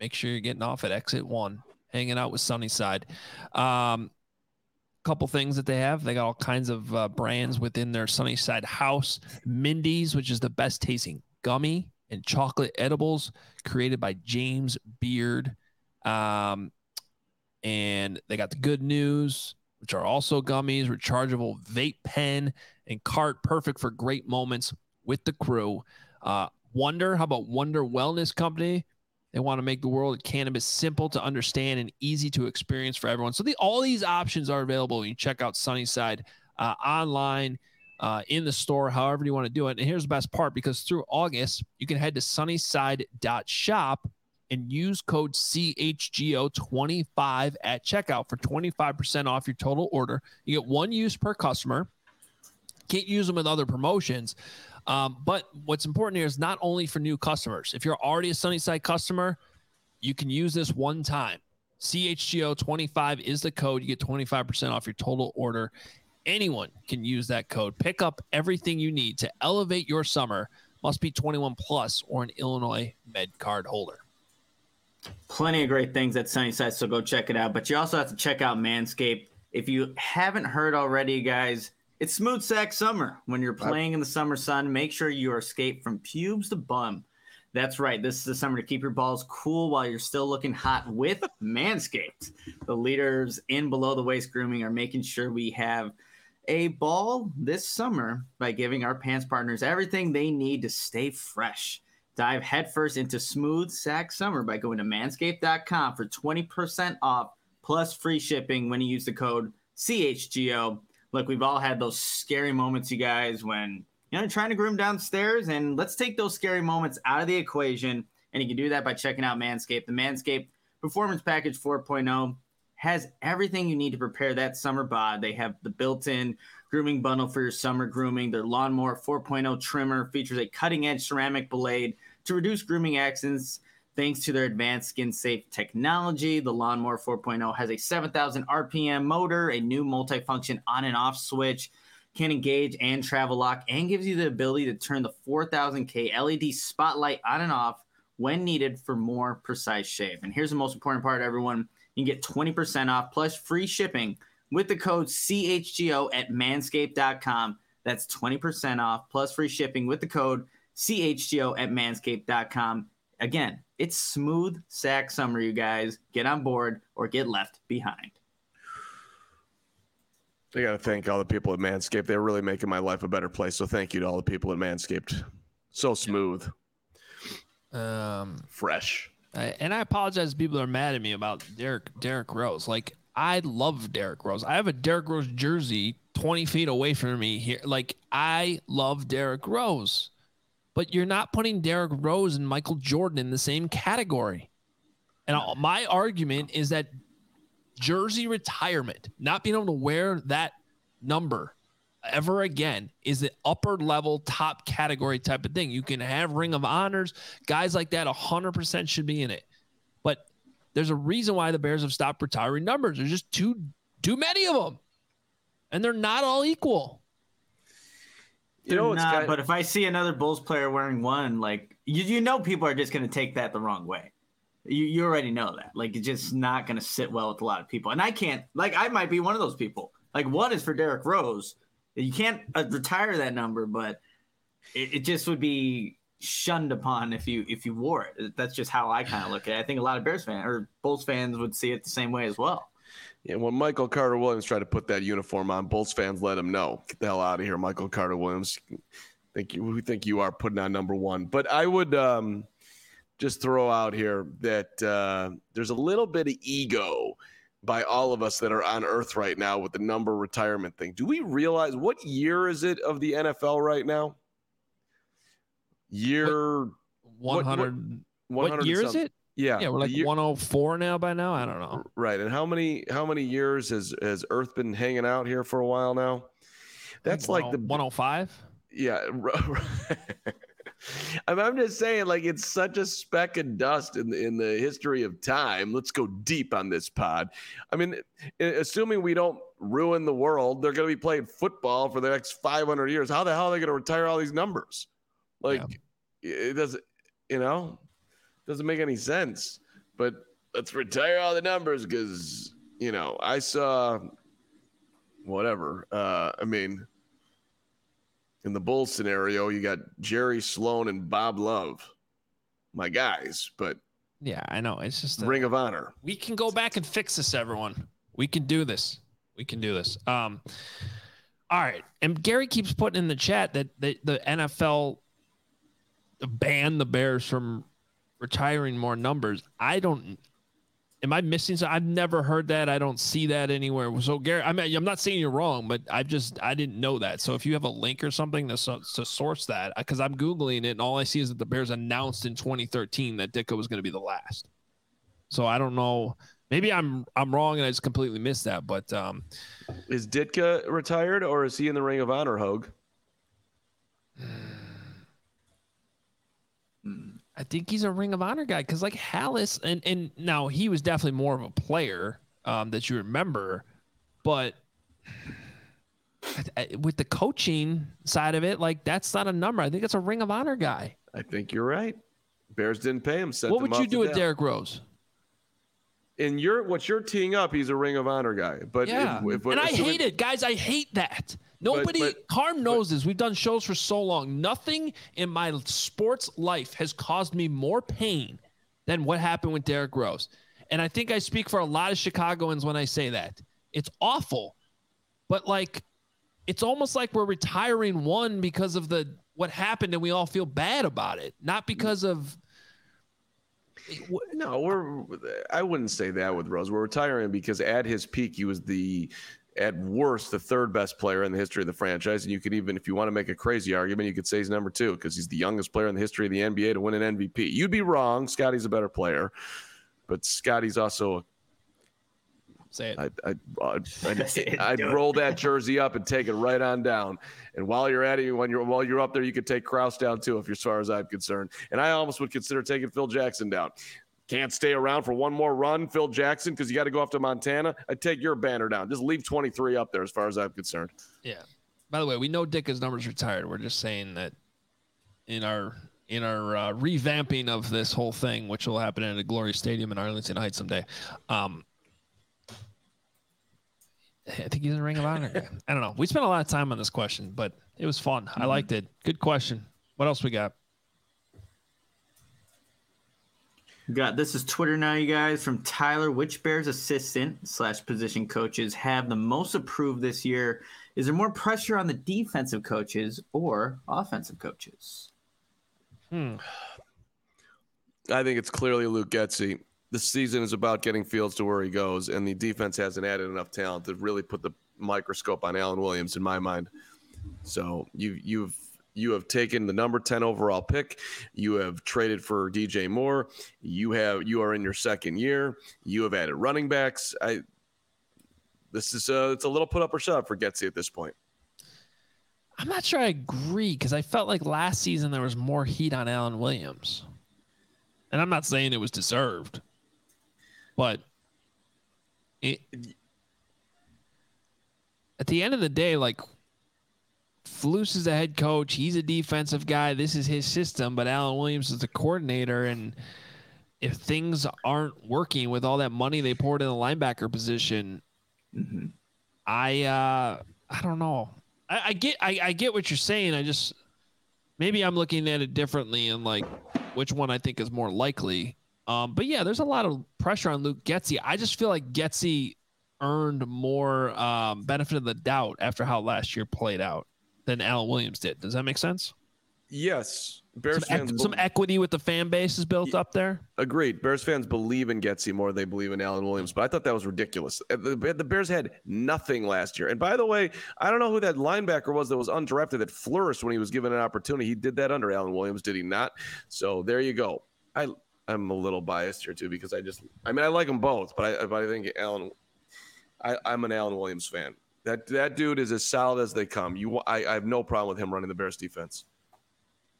make sure you're getting off at exit one, hanging out with Sunnyside. Um, couple things that they have. They got all kinds of uh, brands within their Sunnyside house. Mindy's, which is the best tasting gummy and chocolate edibles created by James Beard. Um, and they got the good news, which are also gummies, rechargeable vape pen and cart, perfect for great moments with the crew. Uh, Wonder, how about Wonder Wellness Company? They want to make the world of cannabis simple to understand and easy to experience for everyone. So the, all these options are available. You check out Sunnyside uh, online, uh, in the store, however you want to do it. And here's the best part because through August, you can head to sunnyside.shop and use code CHGO25 at checkout for 25% off your total order. You get one use per customer. Can't use them with other promotions. Um, but what's important here is not only for new customers. If you're already a Sunnyside customer, you can use this one time. CHGO25 is the code. You get 25% off your total order. Anyone can use that code. Pick up everything you need to elevate your summer. Must be 21 plus or an Illinois Med card holder. Plenty of great things at Sunnyside, so go check it out. But you also have to check out Manscaped. If you haven't heard already, guys, it's smooth sack summer. When you're playing in the summer sun, make sure you are escaped from pubes to bum. That's right. This is the summer to keep your balls cool while you're still looking hot with Manscaped. The leaders in below the waist grooming are making sure we have a ball this summer by giving our pants partners everything they need to stay fresh. Dive headfirst into smooth sack summer by going to manscaped.com for 20% off plus free shipping when you use the code CHGO. Look, we've all had those scary moments, you guys, when you know trying to groom downstairs, and let's take those scary moments out of the equation. And you can do that by checking out Manscaped. The Manscaped Performance Package 4.0 has everything you need to prepare that summer bod. They have the built-in grooming bundle for your summer grooming. Their lawnmower 4.0 trimmer features a cutting-edge ceramic blade to reduce grooming accidents Thanks to their advanced skin safe technology, the Lawnmower 4.0 has a 7,000 RPM motor, a new multifunction on and off switch, can engage and travel lock, and gives you the ability to turn the 4000K LED spotlight on and off when needed for more precise shave. And here's the most important part, everyone you can get 20% off plus free shipping with the code CHGO at manscaped.com. That's 20% off plus free shipping with the code CHGO at manscaped.com. Again, it's smooth sack summer, you guys. Get on board or get left behind. I got to thank all the people at Manscaped. They're really making my life a better place. So thank you to all the people at Manscaped. So smooth, Um, fresh. I, and I apologize. to People are mad at me about Derrick Derrick Rose. Like I love Derrick Rose. I have a Derrick Rose jersey 20 feet away from me here. Like I love Derrick Rose, but you're not putting Derrick Rose and Michael Jordan in the same category. And my argument is that jersey retirement, not being able to wear that number ever again, is the upper level, top category type of thing. You can have Ring of Honors, guys like that, 100% should be in it. But there's a reason why the Bears have stopped retiring numbers. There's just too too many of them, and they're not all equal. You know, Nah, but if I see another Bulls player wearing one, like you, you know, people are just going to take that the wrong way. You, you already know that. Like it's just not going to sit well with a lot of people. And I can't. Like I might be one of those people. Like one is for Derrick Rose. You can't uh, retire that number, but it, it just would be shunned upon if you if you wore it. That's just how I kind of look at it. I think a lot of Bears fans or Bulls fans would see it the same way as well. Yeah, when Michael Carter Williams tried to put that uniform on, Bulls fans let him know, "Get the hell out of here, Michael Carter Williams." Think you who think you are putting on number one? But I would um, just throw out here that uh, there's a little bit of ego by all of us that are on Earth right now with the number retirement thing. Do we realize what year is it of the NFL right now? Year what- 100. What, year and is it? Yeah, Yeah, we're like year- 104 now by now. I don't know. Right. And how many how many years has has Earth been hanging out here for a while now? That's like the 105. yeah. [laughs] [laughs] I'm, I'm just saying, like it's such a speck of dust in the, in the history of time. Let's go deep on this pod. I mean, assuming we don't ruin the world, they're going to be playing football for the next 500 years. How the hell are they going to retire all these numbers? Like, it doesn't, you know, doesn't make any sense. But let's retire all the numbers because you know I saw whatever. Uh, I mean, in the Bulls scenario, you got Jerry Sloan and Bob Love, my guys, but Yeah, I know. It's just a- Ring of Honor. we can go back and fix this, everyone. We can do this. We can do this. Um, all right. And Gary keeps putting in the chat that the, the NFL banned the Bears from retiring more numbers. I don't. Am I missing? something? I've never heard that. I don't see that anywhere. So Gary, I mean, I'm not saying you're wrong, but I just I didn't know that. So if you have a link or something to to source that, because I'm googling it and all I see is that the Bears announced in 2013 that Ditka was going to be the last. So I don't know. Maybe I'm I'm wrong and I just completely missed that. But um, Is Ditka retired or is he in the Ring of Honor, Hoge? I think he's a Ring of Honor guy because like Halas and and now he was definitely more of a player um, that you remember, but with the coaching side of it, like that's not a number. I think it's a Ring of Honor guy. I think you're right. Bears didn't pay him. What would you do with. Derrick Rose? In your what you're teeing up, he's a Ring of Honor guy. But Yeah, if, if, and I hate it, guys. I hate that. Nobody, but- Carm knows this. We've done shows for so long. Nothing in my sports life has caused me more pain than what happened with Derrick Rose. And I think I speak for a lot of Chicagoans when I say that. It's awful. But like it's almost like we're retiring one because of the what happened and we all feel bad about it, not because of No, we're. I wouldn't say that with Rose. We're retiring because at his peak, he was the, at worst, the third best player in the history of the franchise. And you could even, if you want to make a crazy argument, you could say he's number two because he's the youngest player in the history of the NBA to win an MVP. You'd be wrong. Scotty's a better player, but Scotty's also. a say it. [laughs] I'd, I'd, I'd, I'd, I'd roll that [laughs] jersey up and take it right on down. And while you're at it, when you're while you're up there, you could take Krause down too, if you're as far as I'm concerned. And I almost would consider taking Phil Jackson down. Can't stay around for one more run, Phil Jackson, because you got to go off to Montana. I'd take your banner down. Just leave 23 up there, as far as I'm concerned. Yeah. By the way, we know Dick's number's retired. We're just saying that in our in our uh, revamping of this whole thing, which will happen at a Glory Stadium in Arlington Heights someday. Um, I think he's in the Ring of Honor. [laughs] I don't know. We spent a lot of time on this question, but it was fun. I liked it. Good question. What else we got? We Got this is Twitter now, you guys. From Tyler, which Bears assistant slash position coaches have the most approved this year? Is there more pressure on the defensive coaches or offensive coaches? Hmm. I think it's clearly Luke Getsy. The season is about getting Fields to where he goes, and the defense hasn't added enough talent to really put the microscope on Alan Williams, in my mind. So you you've you have taken the number 10 overall pick. You have traded for DJ Moore. You have you are in your second year. You have added running backs. I this is a, it's a little put up or shut up for Getsy at this point. I'm not sure I agree because I felt like last season there was more heat on Alan Williams. And I'm not saying it was deserved, but it, at the end of the day, like Flus is a head coach. He's a defensive guy. This is his system, but Alan Williams is the coordinator. And if things aren't working with all that money they poured in the linebacker position, Mm-hmm. I uh I don't know. I, I get I, I get what you're saying. I just maybe I'm looking at it differently and like which one I think is more likely. Um, but yeah, there's a lot of pressure on Luke Getsy. I just feel like Getsy earned more um, benefit of the doubt after how last year played out than Alan Williams did. Does that make sense? Yes, Bears Some, fans ec- some equity with the fan base is built Ye- up there. Agreed. Bears fans believe in Getsy more than they believe in Alan Williams, but I thought that was ridiculous. Uh, The, the Bears had nothing last year. And by the way, I don't know who that linebacker was that was undrafted that flourished when he was given an opportunity. He did that under Alan Williams, did he not? So there you go. I I'm a little biased here too because I just I mean I like them both, but I but I think Alan I, I'm an Alan Williams fan. That that dude is as solid as they come. You I, I have no problem with him running the Bears defense.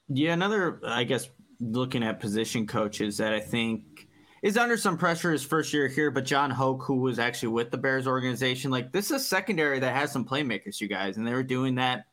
Yeah, another, I guess, looking at position coaches that I think is under some pressure his first year here, but Jon Hoke, who was actually with the Bears organization, like this is a secondary that has some playmakers, you guys, and they were doing that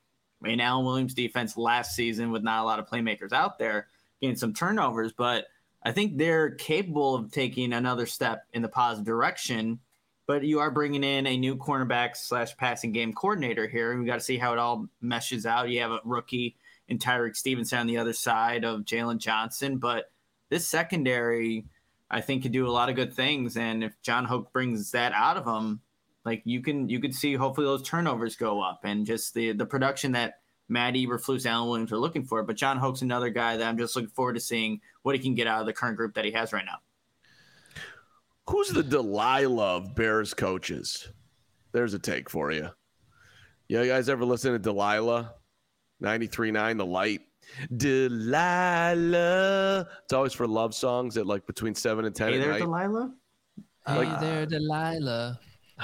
in Alan Williams defense last season with not a lot of playmakers out there, getting some turnovers, but I think they're capable of taking another step in the positive direction. But you are bringing in a new cornerback slash passing game coordinator here. We got to see how it all meshes out. You have a rookie and Tyrique Stevenson on the other side of Jaylon Johnson. But this secondary, I think, could do a lot of good things. And if Jon Hoke brings that out of them, like you can you could see hopefully those turnovers go up and just the the production that Matt Eberflus, Alan Williams are looking for. But Jon Hoke's another guy that I'm just looking forward to seeing what he can get out of the current group that he has right now. Who's the Delilah of Bears coaches? There's a take for you. Yeah, You guys ever listen to Delilah? 93.9 The Light. Delilah. It's always for love songs at like between 7 and 10 Hey at there, night. Delilah. Hey Uh, there, Delilah.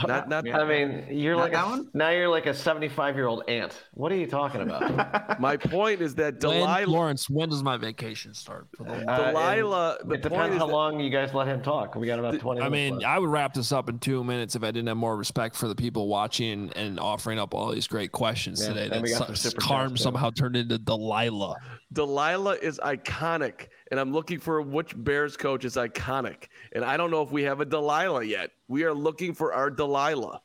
Not, not Yeah. I mean, you're Not like that a, one? now you're like a 75 year old aunt. What are you talking about? [laughs] my point is that When, Delilah. Lawrence, when does my vacation start? For the- Uh, Delilah. the it point depends how that- long you guys let him talk. We got about 20 I mean, left. I would wrap this up in two minutes if I didn't have more respect for the people watching and offering up all these great questions Yeah, today. and we got That Carm somehow turned into Delilah. Delilah is iconic, and I'm looking for which Bears coach is iconic. And I don't know if we have a Delilah yet. We are looking for our Delilah.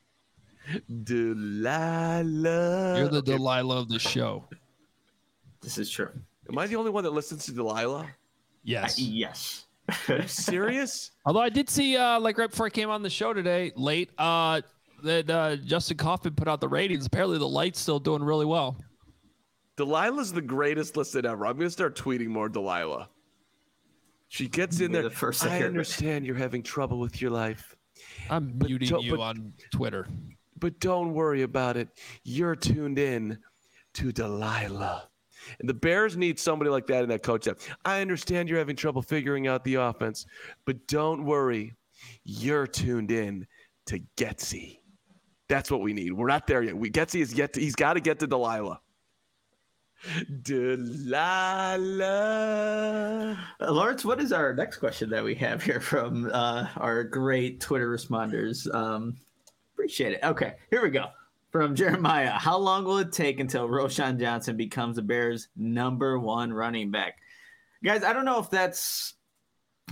Delilah. You're the Okay, Delilah of the show. This is true. Am I the only one that listens to Delilah? Yes. Yes. Are you serious? [laughs] Although I did see, uh, like right before I came on the show today, late, uh, that uh, Justin Kaufman put out the ratings. Apparently, the light's still doing really well. Delilah's the greatest listen ever. I'm gonna start tweeting more Delilah. She gets in You're there. the first to I hear of it." understand you're having trouble with your life, I'm But muting you but- on Twitter. but don't worry about it. You're tuned in to Delilah. And the Bears need somebody like that in that coach staff. I understand you're having trouble figuring out the offense, but don't worry. You're tuned in to Getsy. That's what we need. We're not there yet. We Getsy is yet to, he's got to get to Delilah. Delilah. Uh, Lawrence, what is our next question that we have here from uh, our great Twitter responders? Um, appreciate it. Okay, here we go. From Jeremiah, how long will it take until Roschon Johnson becomes the Bears' number one running back? Guys, I don't know if that's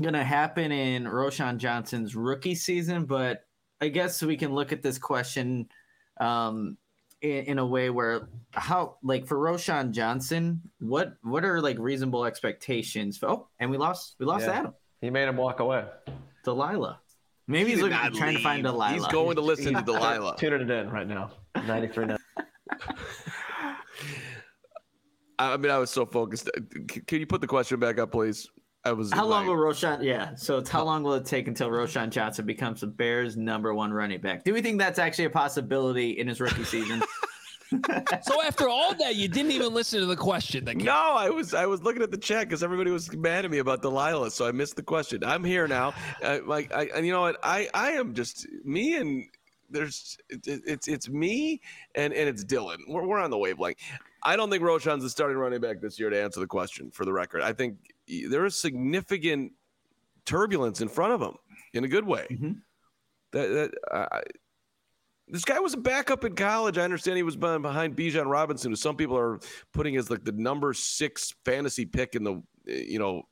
going to happen in Roschon Johnson's rookie season, but I guess we can look at this question um, in, in a way where how like for Roschon Johnson, what what are like reasonable expectations? For, oh, and we lost we lost Yeah. Adam. He made him walk away. Delilah. Maybe he's He did looking, not trying to find. Delilah. He's going to listen [laughs] to Delilah. [laughs] Tuning it in right now. 93 now. [laughs] I mean, I was so focused. Can you put the question back up, please? I was. How long will Roschon? Yeah, so it's how long will it take until Roschon Johnson becomes the Bears' number one running back? Do we think that's actually a possibility in his rookie season? [laughs] So after all that, you didn't even listen to the question. That No, I was I was looking at the chat because everybody was mad at me about Delilah, so I missed the question. I'm here now. Uh, like, I, and you know what? I I am just me and there's it, it- it's it's me and and it's Dylan. We're we're on the wavelength. I don't think Roschon's the starting running back this year. To answer the question, for the record, I think there is significant turbulence in front of him in a good way. Mhm. That that. I this guy was a backup in college. I understand he was behind behind Bijan Robinson, who some people are putting as like the number six fantasy pick in the, you know,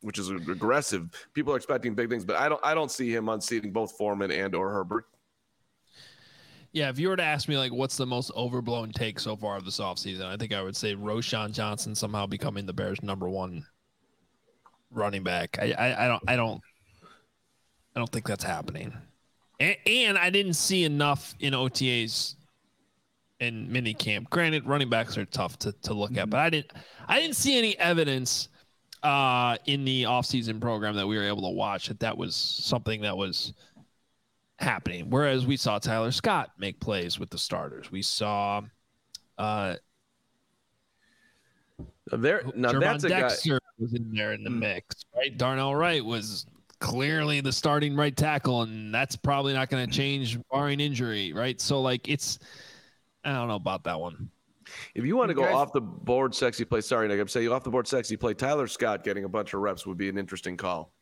which is aggressive. People are expecting big things, but I don't. I don't see him unseating both Foreman and or Herbert. Yeah, if you were to ask me like what's the most overblown take so far of this offseason, I think I would say Roschon Johnson somehow becoming the Bears number one running back. I, I, I don't I don't I don't think that's happening. And, and I didn't see enough in OTAs and mini camp. Granted, running backs are tough to, to look at, but I didn't I didn't see any evidence uh, in the offseason program that we were able to watch that that was something that was happening. Whereas we saw Tyler Scott make plays with the starters. We saw uh There now Gervon that's a guy. Dexter was in there in the Hmm. mix, right? Darnell Wright was clearly the starting right tackle, and that's probably not going to change barring injury, right? So like it's I don't know about that one. If you want to go guys- off the board, sexy play. Sorry, Nick. I'm saying off the board, sexy play. Tyler Scott getting a bunch of reps would be an interesting call.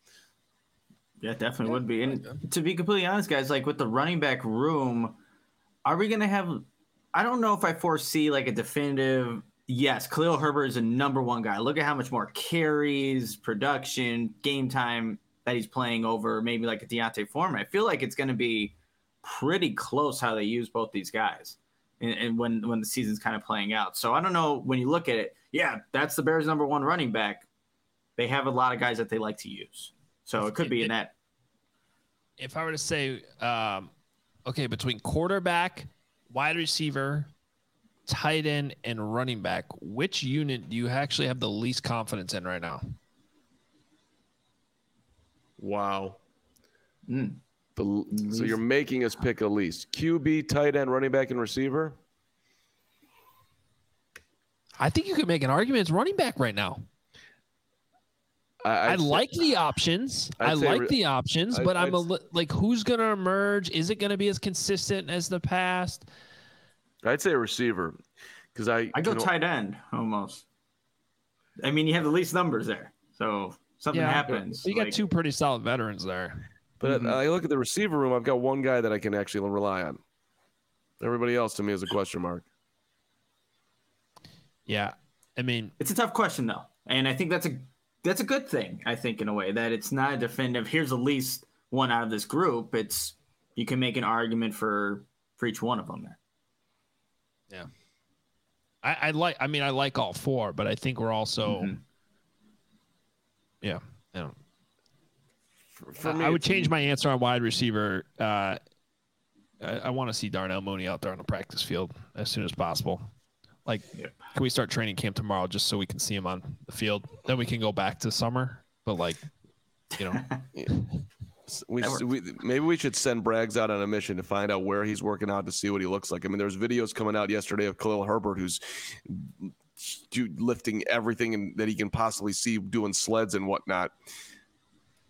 Yeah, definitely would be. And to be completely honest, guys, like with the running back room, are we gonna have? I don't know if I foresee like a definitive. Yes, Khalil Herbert is a number one guy. Look at how much more carries, production, game time that he's playing over maybe like a D'Onta Foreman. I feel like it's gonna be pretty close how they use both these guys, and, and when when the season's kind of playing out. So I don't know when you look at it. Yeah, that's the Bears' number one running back. They have a lot of guys that they like to use. So it could be in that If I were to say, um, okay, between quarterback, wide receiver, tight end, and running back, which unit do you actually have the least confidence in right now? Wow. Mm. The, so you're making us pick a least QB, tight end, running back, and receiver. I think you could make an argument it's running back right now. I, I I'd like the options. I'd I like re- the options, I'd- but I'm a I'd- li- like, who's going to emerge? Is it going to be as consistent as the past? I'd say a receiver because I I go can- tight end almost. I mean, you have the least numbers there, so something Yeah. happens. You got like- two pretty solid veterans there. But Mhm. I look at the receiver room. I've got one guy that I can actually rely on. Everybody else to me is a question mark. Yeah. I mean, It's a tough question though, and I think that's a that's a good thing. I think in a way that it's not a definitive. Here's the least one out of this group. It's you can make an argument for for each one of them. There. I, I like. I mean, I like all four, but I think we're also. Mhm. Yeah. I don't. For, for I- me, I would change my answer on wide receiver. Uh, I, I want to see Darnell Mooney out there on the practice field as soon as possible. Like, Yep. can we start training camp tomorrow just so we can see him on the field? Then we can go back to summer. But like, you know, [laughs] We, we maybe we should send Braggs out on a mission to find out where he's working out to see what he looks like. I mean, there's videos coming out yesterday of Khalil Herbert who's do- lifting everything and, that he can possibly see, doing sleds and whatnot.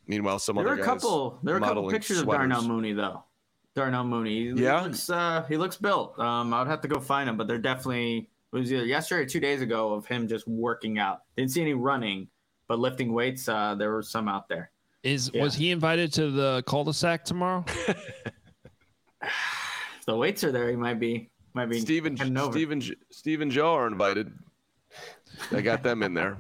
Meanwhile, some There were other a guys couple. There were a couple modeling pictures of. Darnell Mooney though. Darnell Mooney. He Yeah? looks, uh, he looks built. Um, I would have to go find him, but they're definitely. It was either yesterday or two days ago of him just working out. Didn't see any running, but lifting weights. Uh, there were some out there. is Yeah. was he invited to the cul-de-sac tomorrow? [laughs] If [sighs] the weights are there, he might be. Might be. Stephen, heading over. Stephen, Stephen Joe are invited. I got them in there.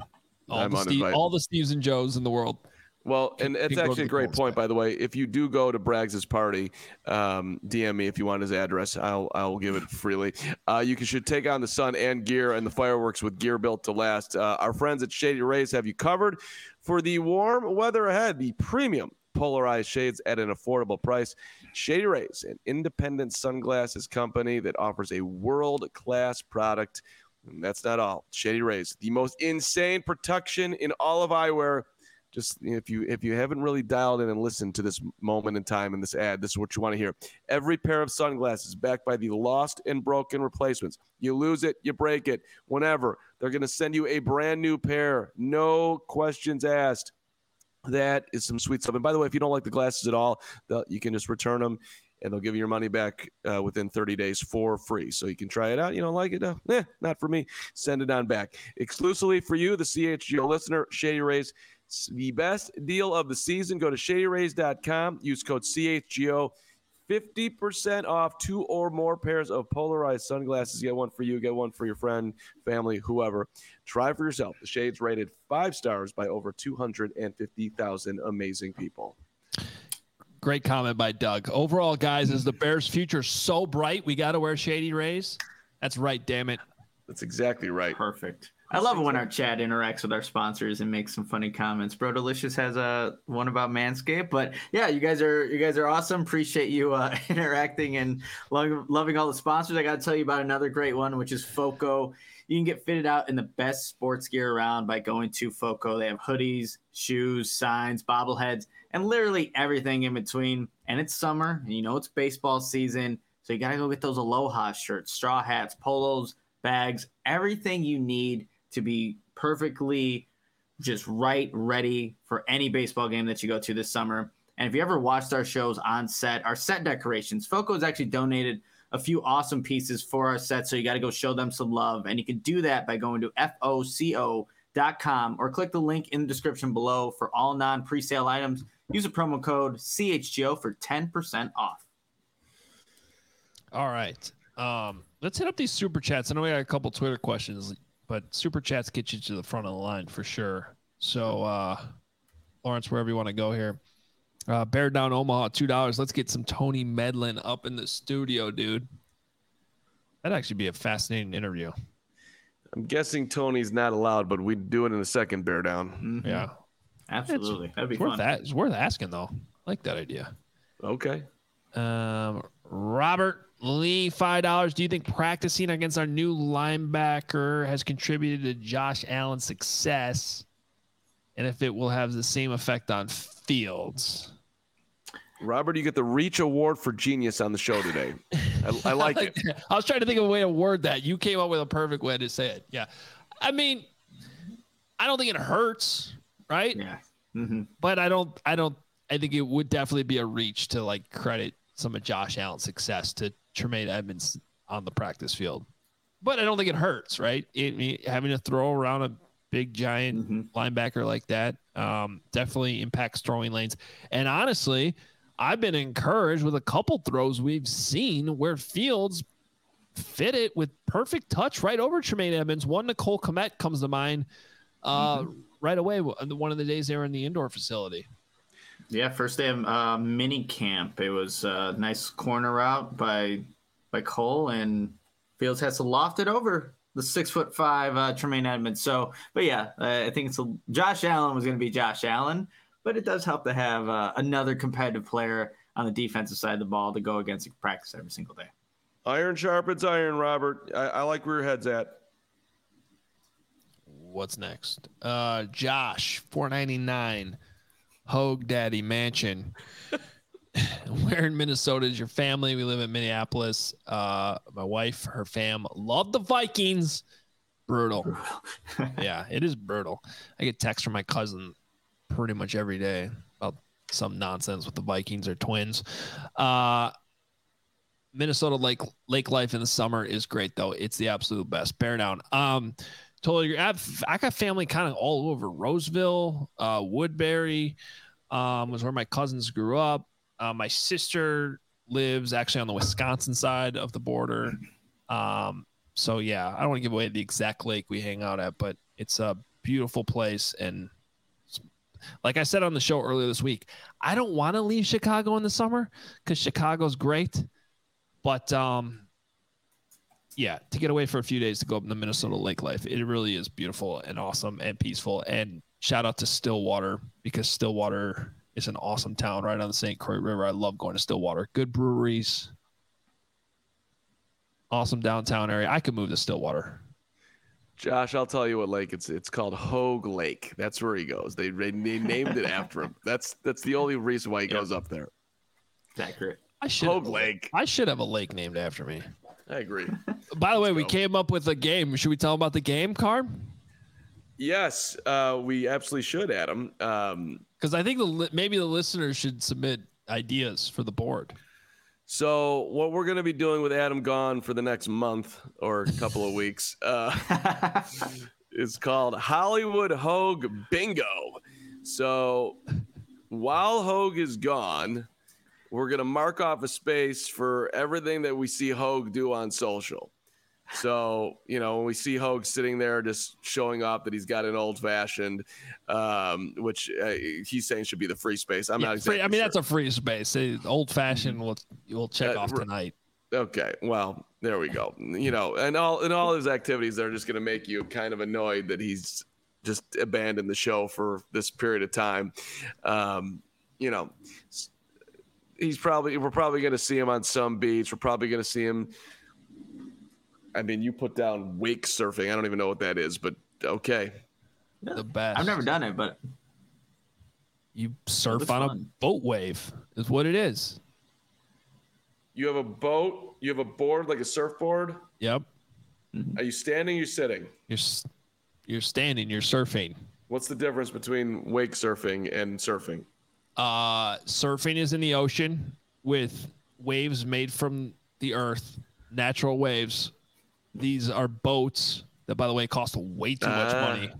All, I'm the Steve, all the Steves and Joes in the world. Well, and it's can go to actually a great point, by the way. If you do go to Braggs' party, um, DM me if you want his address. I'll I'll give it freely. Uh, you can, should take on the sun and gear and the fireworks with gear built to last. Uh, our friends at Shady Rays have you covered for the warm weather ahead. The premium polarized shades at an affordable price. Shady Rays, an independent sunglasses company that offers a world class product. And that's not all. Shady Rays, the most insane protection in all of eyewear just if you if you haven't really dialed in and listened to this moment in time in this ad this is what you want to hear every pair of sunglasses backed by the lost and broken replacements you lose it you break it whenever they're going to send you a brand new pair no questions asked that is some sweet stuff and by the way if you don't like the glasses at all you can just return them and they'll give you your money back uh, within 30 days for free. So you can try it out. You don't like it? Uh, eh, not for me. Send it on back. Exclusively for you, the CHGO listener, Shady Rays the best deal of the season. Go to shadyrays.com. Use code CHGO. 50% off two or more pairs of polarized sunglasses. Get one for you, get one for your friend, family, whoever. Try for yourself. The Shades rated five stars by over 250,000 amazing people. Great comment by Doug. Overall, guys, is the Bears' future so bright we got to wear shady rays? That's right, damn it. That's exactly right. Perfect. I love it when our chat interacts with our sponsors and makes some funny comments. Bro Delicious has a one about Manscaped, but yeah, you guys are you guys are awesome. Appreciate you uh, [laughs] interacting and lo- loving all the sponsors. I got to tell you about another great one, which is Foco. You can get fitted out in the best sports gear around by going to Foco. They have hoodies, shoes, signs, bobbleheads, and literally everything in between. And it's summer, and you know it's baseball season, so you got to go get those Aloha shirts, straw hats, polos, bags, everything you need to be perfectly just right, ready for any baseball game that you go to this summer. And if you ever watched our shows on set, our set decorations, Foco has actually donated a few awesome pieces for our set. So you got to go show them some love. And you can do that by going to foco.com or click the link in the description below for all non presale items. Use a promo code CHGO for 10% off. All right. Um, let's hit up these super chats. I know we got a couple Twitter questions, but super chats get you to the front of the line for sure. So, uh, Lawrence, wherever you want to go here. Uh, Bear down Omaha, two dollars. Let's get some Tony Medlin up in the studio, dude. That'd actually be a fascinating interview. I'm guessing Tony's not allowed, but we'd do it in a second, bear down. Mhm. Yeah, Absolutely. That'd be it's worth fun. that. It's worth asking though. I like that idea. Okay. Um, Robert Lee, five dollars. Do you think practicing against our new linebacker has contributed to Josh Allen's success, and if it will have the same effect on Fields? Robert, you get the Reach Award for Genius on the show today. I, I like it. [laughs] I was trying to think of a way to word that. You came up with a perfect way to say it. Yeah, I mean, I don't think it hurts, right? Yeah. hmm but I don't, I don't, I think it would definitely be a reach to like credit some of Josh Allen's success to Tremaine Edmunds on the practice field. But I don't think it hurts, right? It, having to throw around a big giant Mhm. linebacker like that um, definitely impacts throwing lanes. And honestly, I've been encouraged with a couple throws we've seen where Fields fit it with perfect touch right over Tremaine Edmunds. One Nicole Kmet comes to mind uh, right away. One of the days they were in the indoor facility. Yeah, first day of uh, mini camp. It was a nice corner route by by Cole, and Fields has to loft it over the six foot five uh, Tremaine Edmunds. So, but yeah, uh, I think it's a, Josh Allen was going to be Josh Allen, but it does help to have uh, another competitive player on the defensive side of the ball to go against in practice every single day. Iron sharpens iron, Robert. I, I like where your head's at. What's next? Uh, Josh, four ninety nine, Hoge Daddy Mansion. [laughs] Where in Minnesota is your family? We live in Minneapolis. Uh, my wife, her fam, love the Vikings. Brutal. [laughs] yeah, it is brutal. I get texts from my cousin pretty much every day about some nonsense with the Vikings or twins. Uh, Minnesota lake lake life in the summer is great though. It's the absolute best. Bear down. Um, totally agree. I've, I got family kind of all over Roseville, uh, Woodbury, um, was where my cousins grew up. Uh, my sister lives actually on the Wisconsin side of the border. Um, so yeah, I don't want to give away the exact lake we hang out at, but it's a beautiful place. And like I said on the show earlier this week, I don't want to leave Chicago in the summer because Chicago's great. But um, yeah, to get away for a few days to go up in the Minnesota lake life, it really is beautiful and awesome and peaceful. And shout out to Stillwater because Stillwater is an awesome town right on the St. Croix River. I love going to Stillwater. Good breweries, awesome downtown area. I could move to Stillwater. Josh, I'll tell you what lake it's it's called Hoge Lake. That's where he goes. They, they named it after him. [laughs] That's that's the only reason why he Yep. goes up there. It's accurate. I should Hoge Lake. I should have a lake named after me. I agree. [laughs] By the way, we came up with a game. Should we tell them about the game, Carm? yes, uh, we absolutely should, Adam. Um, Because I think the li- maybe the listeners should submit ideas for the board. so what we're going to be doing with Adam gone for the next month or a couple of weeks uh, [laughs] is called Hollywood Hoge Bingo. So while Hoge is gone, we're going to mark off a space for everything that we see Hoge do on social. So, you know, when we see Hoge sitting there just showing off that he's got an old fashioned, um, which uh, he's saying should be the free space. I'm Yeah, not exactly free, I mean, sure. that's a free space. Old fashioned. We'll we'll check Uh, off tonight. Okay, well, there we go. You know, and all and all his activities are just going to make you kind of annoyed that he's just abandoned the show for this period of time. Um, you know, he's probably we're probably going to see him on some beach. We're probably going to see him. I mean, you put down wake surfing. I don't even know what that is, but okay. The best. I've never done it, but You surf looks on a boat wave. Is what it is. You have a boat. You have a board like a surfboard. Yep. Mm-hmm. Are you standing? Or you sitting? You're you're standing. You're surfing. What's the difference between wake surfing and surfing? Uh, surfing is in the ocean with waves made from the earth, natural waves. These are boats that, by the way, cost way too much Ah, money.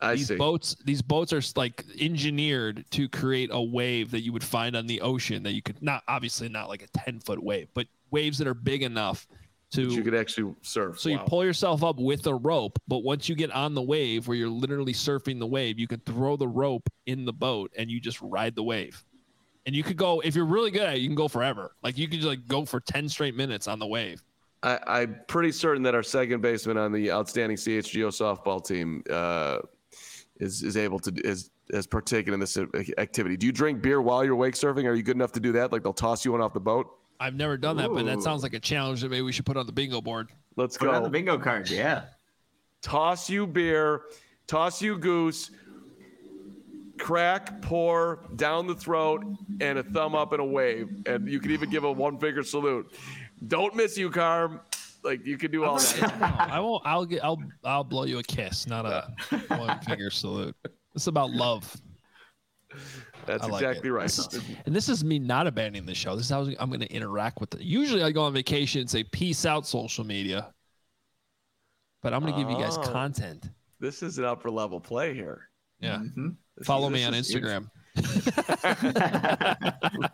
I these see. boats these boats are like engineered to create a wave that you would find on the ocean that you could not obviously not like a 10 foot wave but waves that are big enough to you could actually surf. so you pull yourself up with a rope but once you get on the wave where you're literally surfing the wave you can throw the rope in the boat and you just ride the wave and you could go if you're really good at it you can go forever like you could just like go for 10 straight minutes on the wave I, I'm pretty certain that our second baseman on the outstanding CHGO softball team uh, is is able to is has partaken in this activity. Do you drink beer while you're wake surfing? Are you good enough to do that? Like they'll toss you one off the boat. I've never done that but that Ooh. sounds like a challenge that maybe we should put on the bingo board Let's put it on the go. bingo card. Yeah. Toss you beer, toss you goose, crack, pour down the throat, and a thumb up and a wave. And you can even give a one finger salute. Don't miss you, Carm. Like you can do all that. No, [laughs] I won't. I'll get. I'll. I'll blow you a kiss, not a one finger salute. It's about love, That's like exactly it. right. This is- and this is me not abandoning the show. This is how I'm going to interact with it. Usually, I go on vacation and say peace out, social media. But I'm going to give you guys Oh. content. This is an upper level play here. Yeah, Mhm. Follow is- me on this is huge. Instagram. [laughs] [laughs]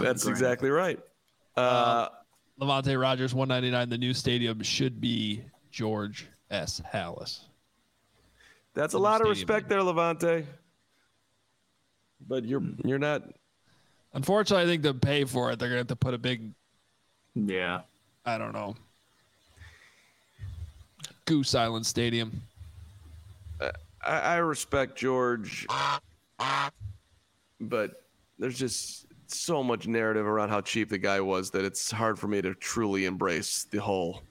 That's exactly right. Uh, Levante Rogers, 199. The new stadium should be George S. Halas. that's a lot of respect there, Levante. But you're hmm. you're not. Unfortunately, I think to pay for it, they're going to have to put a big Yeah. I don't know. Goose Island Stadium. Uh, I, I respect George, but there's just so much narrative around how cheap the guy was that it's hard for me to truly embrace the whole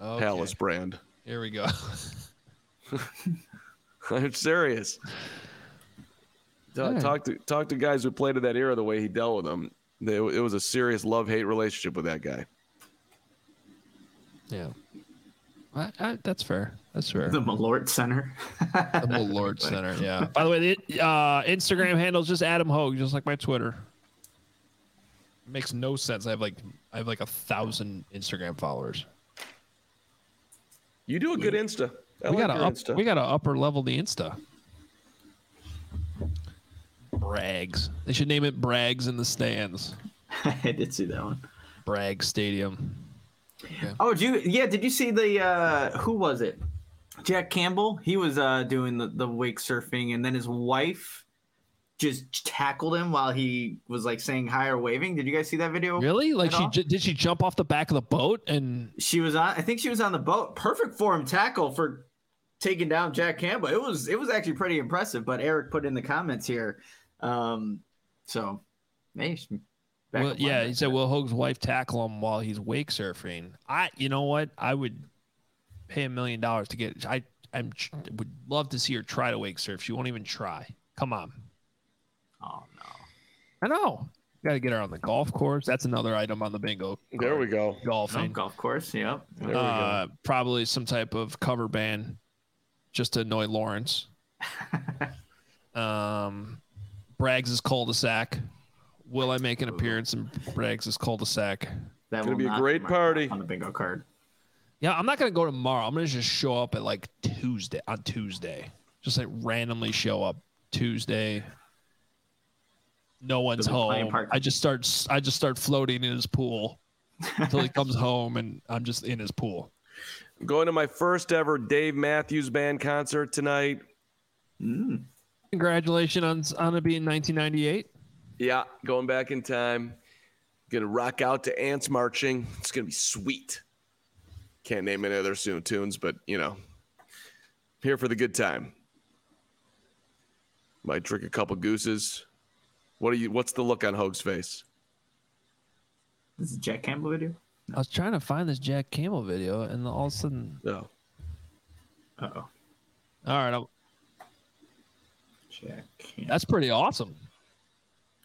Okay. Palace brand. Here we go. [laughs] [laughs] I'm serious. Talk, talk to talk to guys who played in that era the way he dealt with them. They- It was a serious love hate relationship with that guy. yeah. I, I, that's fair. That's fair. The Malort Center. The [laughs] Malort Center. Yeah. By the way, the uh, Instagram handle is just Adam Hoge, just like my Twitter. makes no sense. I have like I have like a thousand Instagram followers. You do a good Insta. I we like gotta your up, Insta. we gotta upper level the Insta. Brags. They should name it Brags in the stands. [laughs] I did see that one. Bragg Stadium. Oh, did you? Yeah, did you see the? uh Who was it? Jack Campbell. He was uh doing the the wake surfing, and then his wife just tackled him while he was like saying hi or waving. Did you guys see that video? Really? Like she all? did she jump off the back of the boat and She was on. I think she was on the boat. Perfect form tackle for taking down Jack Campbell. It was it was actually pretty impressive. But Eric put in the comments here. Um, so maybe. back well, yeah, he said, "Will Hoge's wife tackle him while he's wake surfing?" I, you know what? I would pay a million dollars to get. I, I'm would love to see her try to wake surf. She won't even try. Come on. Oh no. I know. Got to get her on the golf course. That's another item on the bingo. there we go. No, Golfing. golf course. Yep. There we go. Uh, probably some type of cover band, just to annoy Lawrence. [laughs] um, Braggs' cul-de-sac. Will I make an appearance in Braggs' cul-de-sac? That Gonna will be a not great marked party. on the bingo card. Yeah, I'm not gonna go tomorrow. I'm gonna just show up at like Tuesday on Tuesday. Just like randomly show up Tuesday. No one's There'll be plenty of home. parking. I just start I just start floating in his pool until he comes [laughs] home and I'm just in his pool. I'm going to my first ever Dave Matthews Band concert tonight. Mm. Congratulations on on it being 1998. Yeah, going back in time. Gonna rock out to Ants Marching. It's gonna be sweet. Can't name any other soon tunes, but you know, here for the good time. Might drink a couple gooses. What are you? What's the look on Hoge's face? This is Jack Campbell video. I was trying to find this Jack Campbell video, and all of a sudden, No. Uh oh. all right, I'm, Jack Campbell. that's pretty awesome.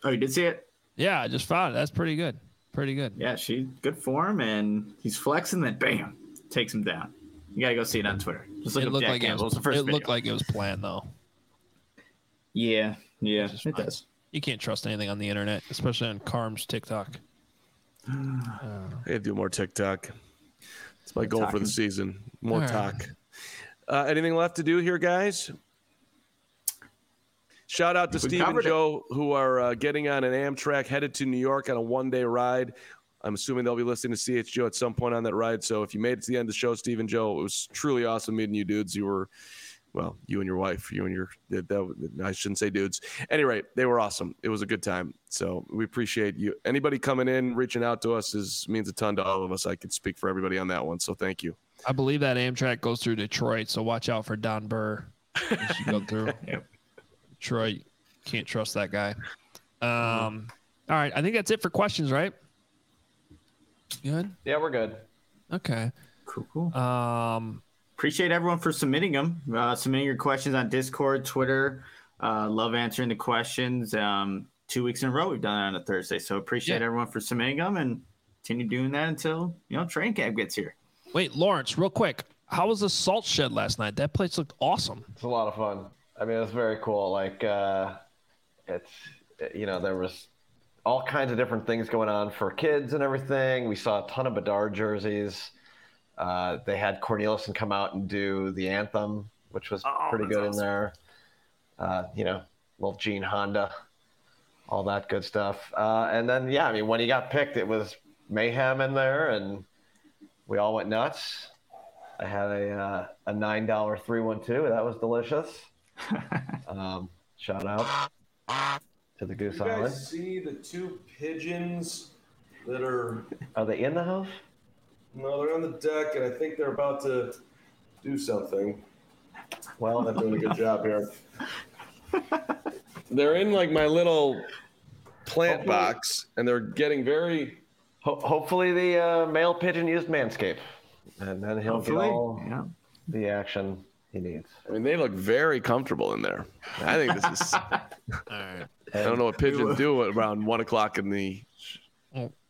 Oh, you did see it? Yeah, I just found it. That's pretty good. Pretty good. Yeah, she good form, and he's flexing. Then bam, takes him down. You gotta go see it on Twitter. Just look It up looked Jack like it Campbell. was, the first it video. looked like it was planned though. yeah, yeah, it fine. does. You can't trust anything on the internet, especially on Carm's TikTok. [sighs] I gotta do more TikTok. It's my goal for the season. More All right. talk. Uh, anything left to do here, guys? Shout out to We Steve and covered it. Joe, who are uh, getting on an Amtrak headed to New York on a one day ride. I'm assuming they'll be listening to CHGO at some point on that ride. So if you made it to the end of the show, Steve and Joe, it was truly awesome meeting you dudes. You were, well, you and your wife, you and your, that, that, I shouldn't say dudes. Any rate, they were awesome. It was a good time. So we appreciate you. Anybody coming in, reaching out to us is means a ton to all of us. I could speak for everybody on that one. So thank you. I believe that Amtrak goes through Detroit, so watch out for Don Burr. [laughs] as you go through Yep. Detroit. Can't trust that guy. Um, all right, I think that's it for questions, right? Good. Yeah, we're good. Okay. Cool, cool. Um, Appreciate everyone for submitting them. Uh, submitting your questions on Discord, Twitter. Uh, love answering the questions. Um, two weeks in a row we've done it on a Thursday, so appreciate Yeah. everyone for submitting them and continue doing that until you know training camp gets here. wait, Lawrence, real quick. How was the salt shed last night? That place looked awesome. It's a lot of fun. I mean, it was very cool. Like, uh, it's you know, there was all kinds of different things going on for kids and everything. We saw a ton of Bedard jerseys. Uh, they had Cornelison come out and do the anthem, which was Oh, pretty good in there. Uh, you know, little Gene Honda, all that good stuff. Uh, and then, yeah, I mean, when he got picked, it was mayhem in there, and we all went nuts. I had a uh, a nine dollar three one two. That was delicious. Um, shout out to the Goose Island. see the two pigeons that are Are they in the house? no, they're on the deck, and I think they're about to do something. Well, I'm doing a good job here. [laughs] They're in like my little plant box, and they're getting very. ho- hopefully the uh, male pigeon used Manscaped, and then he'll Hopefully, get all yeah. the action he. I mean, they look very comfortable in there. I think this is. [laughs] All right. I don't know what pigeons do around one o'clock in the.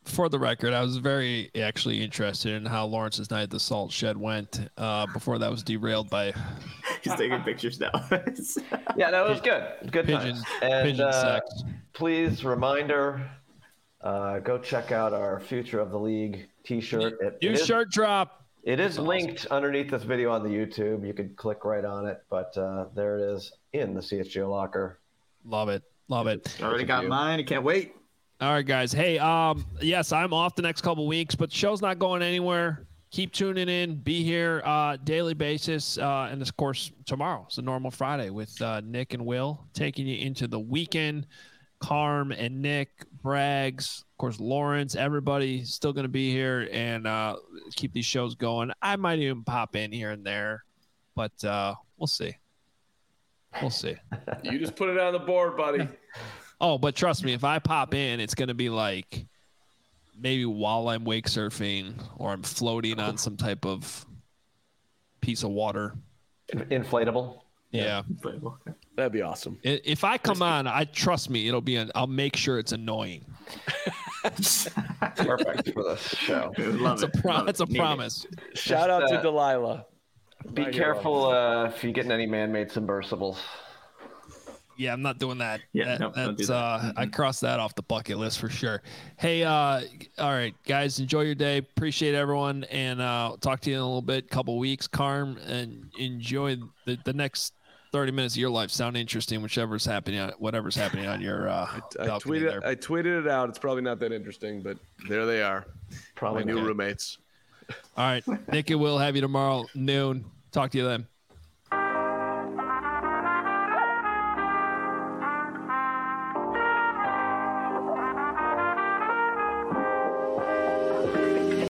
For the record, I was very actually interested in how Lawrence's night at the salt shed went uh, before that was derailed by [laughs] He's taking pictures now. [laughs] Yeah, that was good. Good pigeon times. And pigeon uh, please, reminder, uh, go check out our Future of the League T-shirt. It, New it is- shirt drop. It is awesome. linked underneath this video on the YouTube. You could click right on it, but uh, there it is in the CHGO locker. Love it. Love it. Already got mine. I can't wait. All right, guys. Hey, um, yes, I'm off the next couple weeks, but the show's not going anywhere. Keep tuning in. Be here uh, daily basis, uh, and of course tomorrow is a normal Friday with uh, Nick and Will taking you into the weekend. Carm and Nick, Braggs, of course Lawrence, everybody still going to be here and uh, keep these shows going. I might even pop in here and there, but uh, we'll see. We'll see. [laughs] You just put it on the board, buddy. [laughs] Oh, but trust me, if I pop in, it's gonna be like maybe while I'm wake surfing or I'm floating on some type of piece of water. Inflatable. Yeah. That'd be awesome. If I come on, I trust me, it'll be. An, I'll make sure it's annoying. Perfect for this show. [laughs] It's a pro- It's a promise. Shout out uh, to Delilah. Be My careful uh, if you get in any man-made submersibles. Yeah, I'm not doing that. Yeah, That- no, don't do that. uh, I crossed that off the bucket list for sure. Hey, uh, all right, guys, enjoy your day. Appreciate everyone, and uh, talk to you in a little bit, couple weeks, Carm, and enjoy the, the next 30 minutes of your life. Sound interesting, whichever's happening, on, whatever's happening on your uh, I [laughs] balcony tweeted. there. I tweeted it out. It's probably not that interesting, but there they are. Probably My new not. roommates. All right, Nick and Will have you tomorrow noon. Talk to you then.